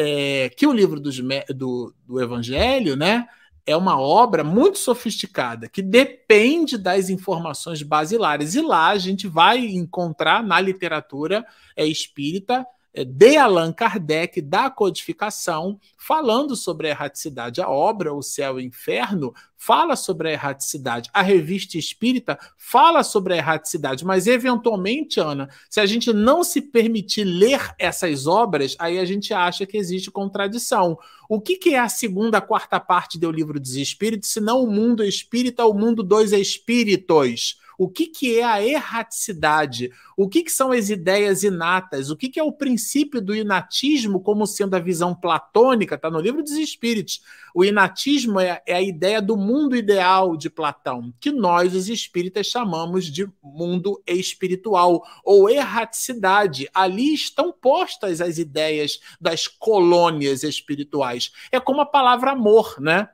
é que o livro dos, do, do Evangelho, né? É uma obra muito sofisticada que depende das informações basilares. E lá a gente vai encontrar na literatura é, espírita de Allan Kardec, da codificação, falando sobre a erraticidade. A obra O Céu e o Inferno fala sobre a erraticidade. A revista espírita fala sobre a erraticidade. Mas, eventualmente, Ana, se a gente não se permitir ler essas obras, aí a gente acha que existe contradição. O que, que é a segunda, quarta parte do livro dos Espíritos, se não o mundo espírita, o mundo dos espíritos? O que, que é a erraticidade? O que, que são as ideias inatas? O que, que é o princípio do inatismo como sendo a visão platônica? Está no livro dos Espíritos. O inatismo é, é, a ideia do mundo ideal de Platão, que nós, os espíritas, chamamos de mundo espiritual ou erraticidade. Ali estão postas as ideias das colônias espirituais. É como a palavra amor, né?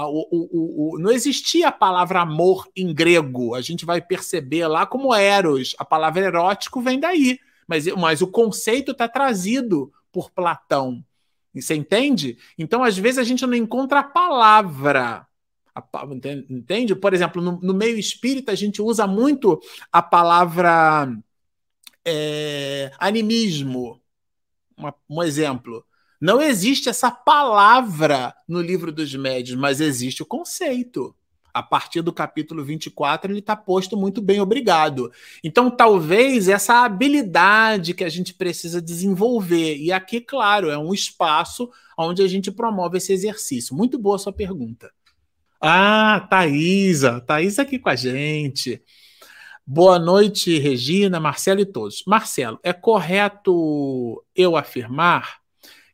O, o, o, não existia a palavra amor em grego. A gente vai perceber lá como eros. A palavra erótico vem daí. Mas, mas o conceito está trazido por Platão. Você entende? Então, às vezes, a gente não encontra a palavra. Entende? Por exemplo, no, no meio espírita, a gente usa muito a palavra é, animismo. Uma, um exemplo. Não existe essa palavra no livro dos médios, mas existe o conceito. A partir do capítulo 24, ele está posto muito bem, obrigado. Então, talvez essa habilidade que a gente precisa desenvolver. E aqui, claro, é um espaço onde a gente promove esse exercício. Muito boa sua pergunta. Ah, Thaisa, Thaisa aqui com a gente. Boa noite, Regina, Marcelo e todos. Marcelo, é correto eu afirmar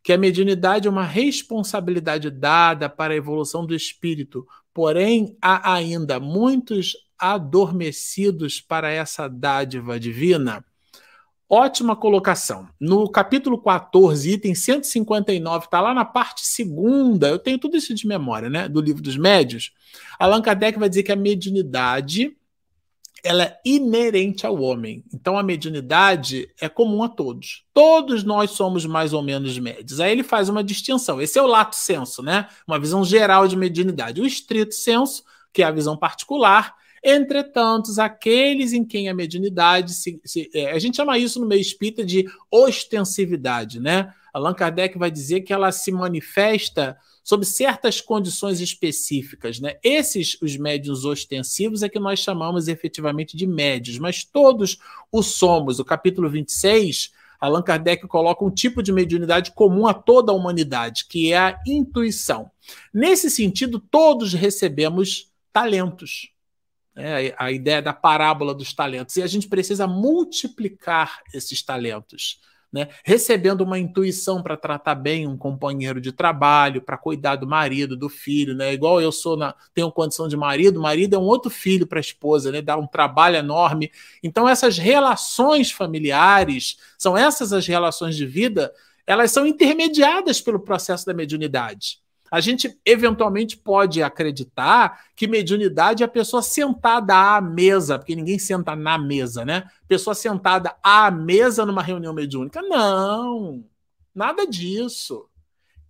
que a mediunidade é uma responsabilidade dada para a evolução do espírito, porém há ainda muitos adormecidos para essa dádiva divina? Ótima colocação. No capítulo 14, item 159, está lá na parte segunda, eu tenho tudo isso de memória, né? Do livro dos médios. Allan Kardec vai dizer que a mediunidade ela é inerente ao homem. Então a mediunidade é comum a todos. Todos nós somos mais ou menos médios. Aí ele faz uma distinção. Esse é o lato senso, né? Uma visão geral de mediunidade. O estrito senso, que é a visão particular. Entretanto, aqueles em quem a mediunidade se, se é, a gente chama isso no meio espírita de ostensividade, né? Allan Kardec vai dizer que ela se manifesta sob certas condições específicas. Né? Esses, os médios ostensivos, é que nós chamamos efetivamente de médios, mas todos o somos. O capítulo 26, Allan Kardec coloca um tipo de mediunidade comum a toda a humanidade, que é a intuição. Nesse sentido, todos recebemos talentos. É a ideia da parábola dos talentos. E a gente precisa multiplicar esses talentos né? recebendo uma intuição para tratar bem um companheiro de trabalho, para cuidar do marido, do filho, né? Igual eu sou na, tenho condição de marido, marido é um outro filho para a esposa, né? Dá um trabalho enorme. Então essas relações familiares, são essas as relações de vida, elas são intermediadas pelo processo da mediunidade. A gente eventualmente pode acreditar que mediunidade é a pessoa sentada à mesa, porque ninguém senta na mesa, né? Pessoa sentada à mesa numa reunião mediúnica. Não, nada disso.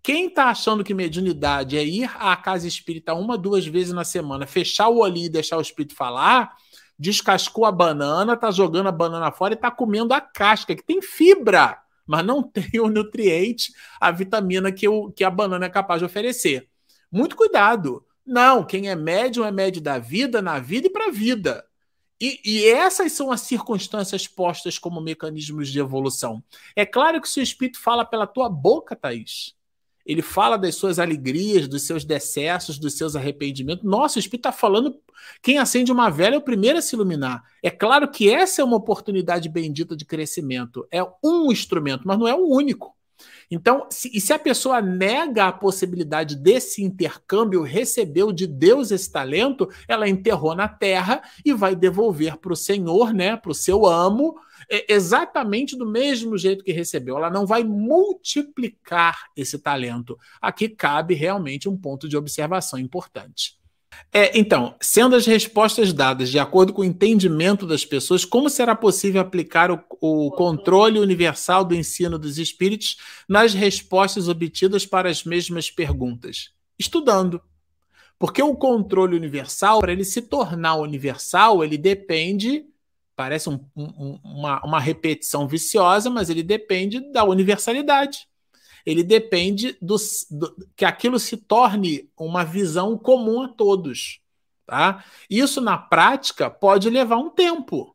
Quem está achando que mediunidade é ir à casa espírita uma, duas vezes na semana, fechar o olho e deixar o espírito falar, descascou a banana, tá jogando a banana fora e tá comendo a casca, que tem fibra mas não tem o nutriente, a vitamina que, o, que a banana é capaz de oferecer. Muito cuidado. Não, quem é médium é médio da vida, na vida e para a vida. E, e, essas são as circunstâncias postas como mecanismos de evolução. É claro que se o Espírito fala pela tua boca, Thaís, ele fala das suas alegrias, dos seus decessos, dos seus arrependimentos. Nossa, o Espírito está falando. Quem acende uma vela é o primeiro a se iluminar. É claro que essa é uma oportunidade bendita de crescimento. É um instrumento, mas não é o único. Então, se, e se a pessoa nega a possibilidade desse intercâmbio, recebeu de Deus esse talento, ela enterrou na terra e vai devolver para o Senhor, né, para o seu amo, é exatamente do mesmo jeito que recebeu. Ela não vai multiplicar esse talento. Aqui cabe realmente um ponto de observação importante. É, então, sendo as respostas dadas de acordo com o entendimento das pessoas, como será possível aplicar o, o, controle universal do ensino dos espíritos nas respostas obtidas para as mesmas perguntas? Estudando. Porque o controle universal, para ele se tornar universal, ele depende Parece um, um, uma, uma repetição viciosa, mas ele depende da universalidade. Ele depende do, do, que aquilo se torne uma visão comum a todos. Tá? Isso, na prática, pode levar um tempo.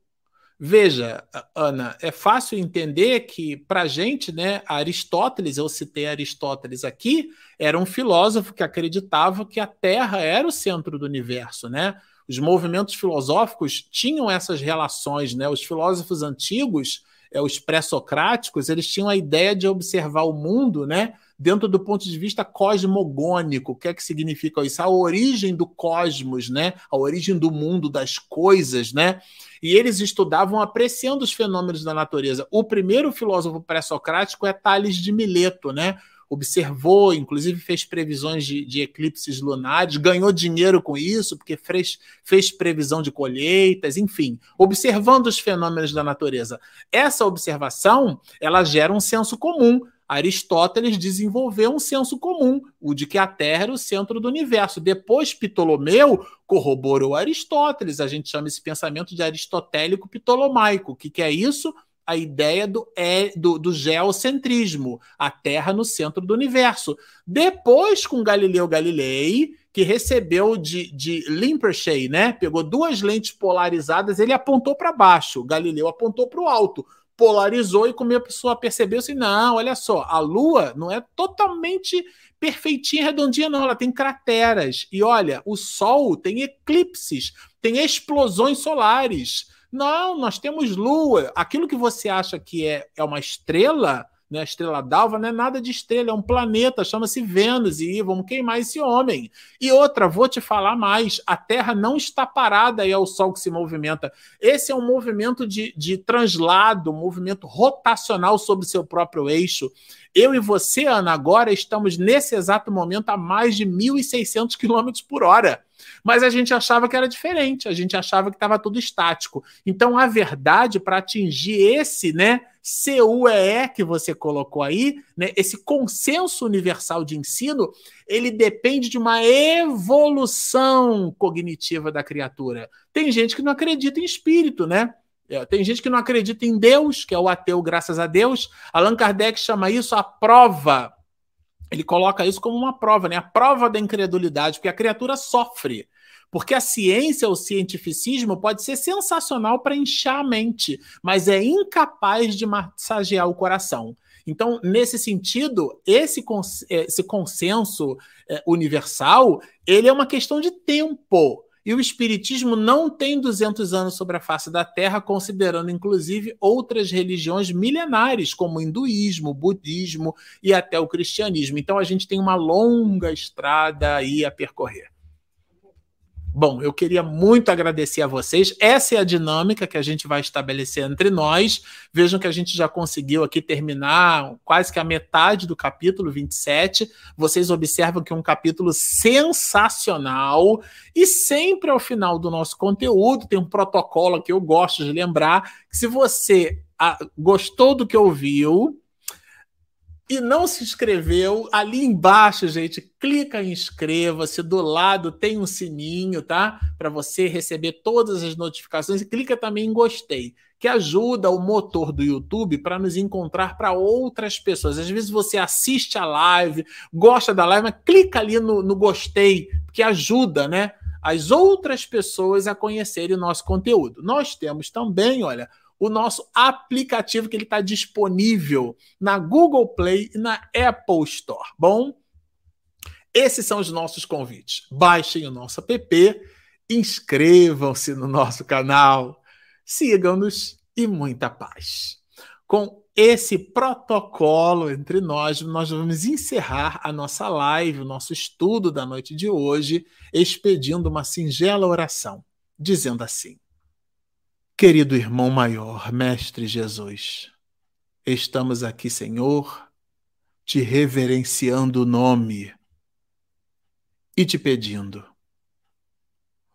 Veja, Ana, é fácil entender que, para a gente, né, Aristóteles, eu citei Aristóteles aqui, era um filósofo que acreditava que a Terra era o centro do universo, né? os movimentos filosóficos tinham essas relações, né? Os filósofos antigos, é, os pré-socráticos, eles tinham a ideia de observar o mundo, né? Dentro do ponto de vista cosmogônico. O que é que significa isso? A origem do cosmos, né? A origem do mundo, das coisas, né? E eles estudavam apreciando os fenômenos da natureza. O primeiro filósofo pré-socrático é Tales de Mileto, né? Observou, inclusive fez previsões de, de, eclipses lunares, ganhou dinheiro com isso, porque fez, fez previsão de colheitas, enfim, observando os fenômenos da natureza. Essa observação ela gera um senso comum. Aristóteles desenvolveu um senso comum, o de que a Terra era o centro do universo. Depois, Ptolomeu corroborou Aristóteles. A gente chama esse pensamento de aristotélico ptolomaico. O que, que é isso? A ideia do, é, do, do geocentrismo, a Terra no centro do universo. Depois, com Galileu Galilei, que recebeu de, de Limpershey, né? Pegou duas lentes polarizadas, ele apontou para baixo, Galileu apontou para o alto, polarizou e começou a perceber assim: não, olha só, a Lua não é totalmente perfeitinha, redondinha, não, ela tem crateras. E olha, o Sol tem eclipses, tem explosões solares. Não, nós temos lua. Aquilo que você acha que é, é uma estrela, né, estrela d'alva, não é nada de estrela, é um planeta, chama-se Vênus, e vamos queimar esse homem. E outra, vou te falar mais: a Terra não está parada e é o Sol que se movimenta. Esse é um movimento de, de translado, um movimento rotacional sobre seu próprio eixo. Eu e você, Ana, agora estamos nesse exato momento a mais de 1.600 km por hora. Mas a gente achava que era diferente, a gente achava que estava tudo estático. Então, a verdade, para atingir esse, né, CUEE que você colocou aí, né, esse consenso universal de ensino, ele depende de uma evolução cognitiva da criatura. Tem gente que não acredita em espírito, né? É, tem gente que não acredita em Deus, que é o ateu, graças a Deus. Allan Kardec chama isso a prova. Ele coloca isso como uma prova, né? A prova da incredulidade, porque a criatura sofre. Porque a ciência, o cientificismo, pode ser sensacional para inchar a mente, mas é incapaz de massagear o coração. Então, nesse sentido, esse, esse consenso é, universal, ele é uma questão de tempo. E o Espiritismo não tem 200 anos sobre a face da Terra, considerando inclusive outras religiões milenares, como o hinduísmo, o budismo e até o cristianismo. Então a gente tem uma longa estrada aí a percorrer. Bom, eu queria muito agradecer a vocês. Essa é a dinâmica que a gente vai estabelecer entre nós. Vejam que a gente já conseguiu aqui terminar quase que a metade do capítulo 27. Vocês observam que é um capítulo sensacional. E sempre ao final do nosso conteúdo tem um protocolo que eu gosto de lembrar: que se você ah, gostou do que ouviu, e não se inscreveu, ali embaixo, gente, clica em inscreva-se. Do lado tem um sininho, tá? Para você receber todas as notificações. E clica também em gostei, que ajuda o motor do YouTube para nos encontrar para outras pessoas. Às vezes você assiste a live, gosta da live, mas clica ali no, no gostei, que ajuda, né? As outras pessoas a conhecerem o nosso conteúdo. Nós temos também, olha, o nosso aplicativo que ele está disponível na Google Play e na Apple Store. Bom, esses são os nossos convites. Baixem o nosso app, inscrevam-se no nosso canal, sigam-nos e muita paz. Com esse protocolo entre nós, nós vamos encerrar a nossa live, o nosso estudo da noite de hoje, expedindo uma singela oração, dizendo assim: Querido irmão maior, Mestre Jesus, estamos aqui, Senhor, te reverenciando o nome e te pedindo,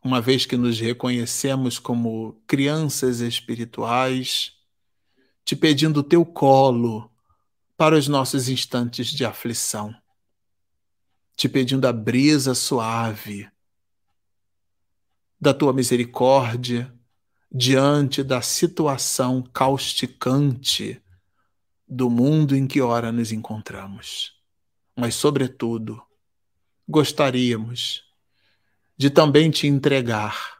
uma vez que nos reconhecemos como crianças espirituais, te pedindo o teu colo para os nossos instantes de aflição, te pedindo a brisa suave da tua misericórdia diante da situação causticante do mundo em que ora nos encontramos. Mas, sobretudo, gostaríamos de também te entregar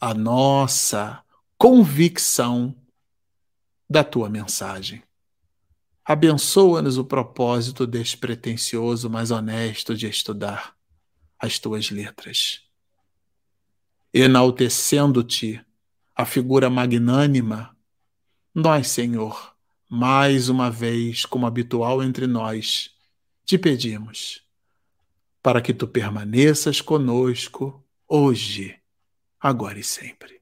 a nossa convicção da tua mensagem. Abençoa-nos o propósito despretensioso, mas honesto de estudar as tuas letras. Enaltecendo-te a figura magnânima, nós, Senhor, mais uma vez, como habitual entre nós, te pedimos para que tu permaneças conosco hoje, agora e sempre.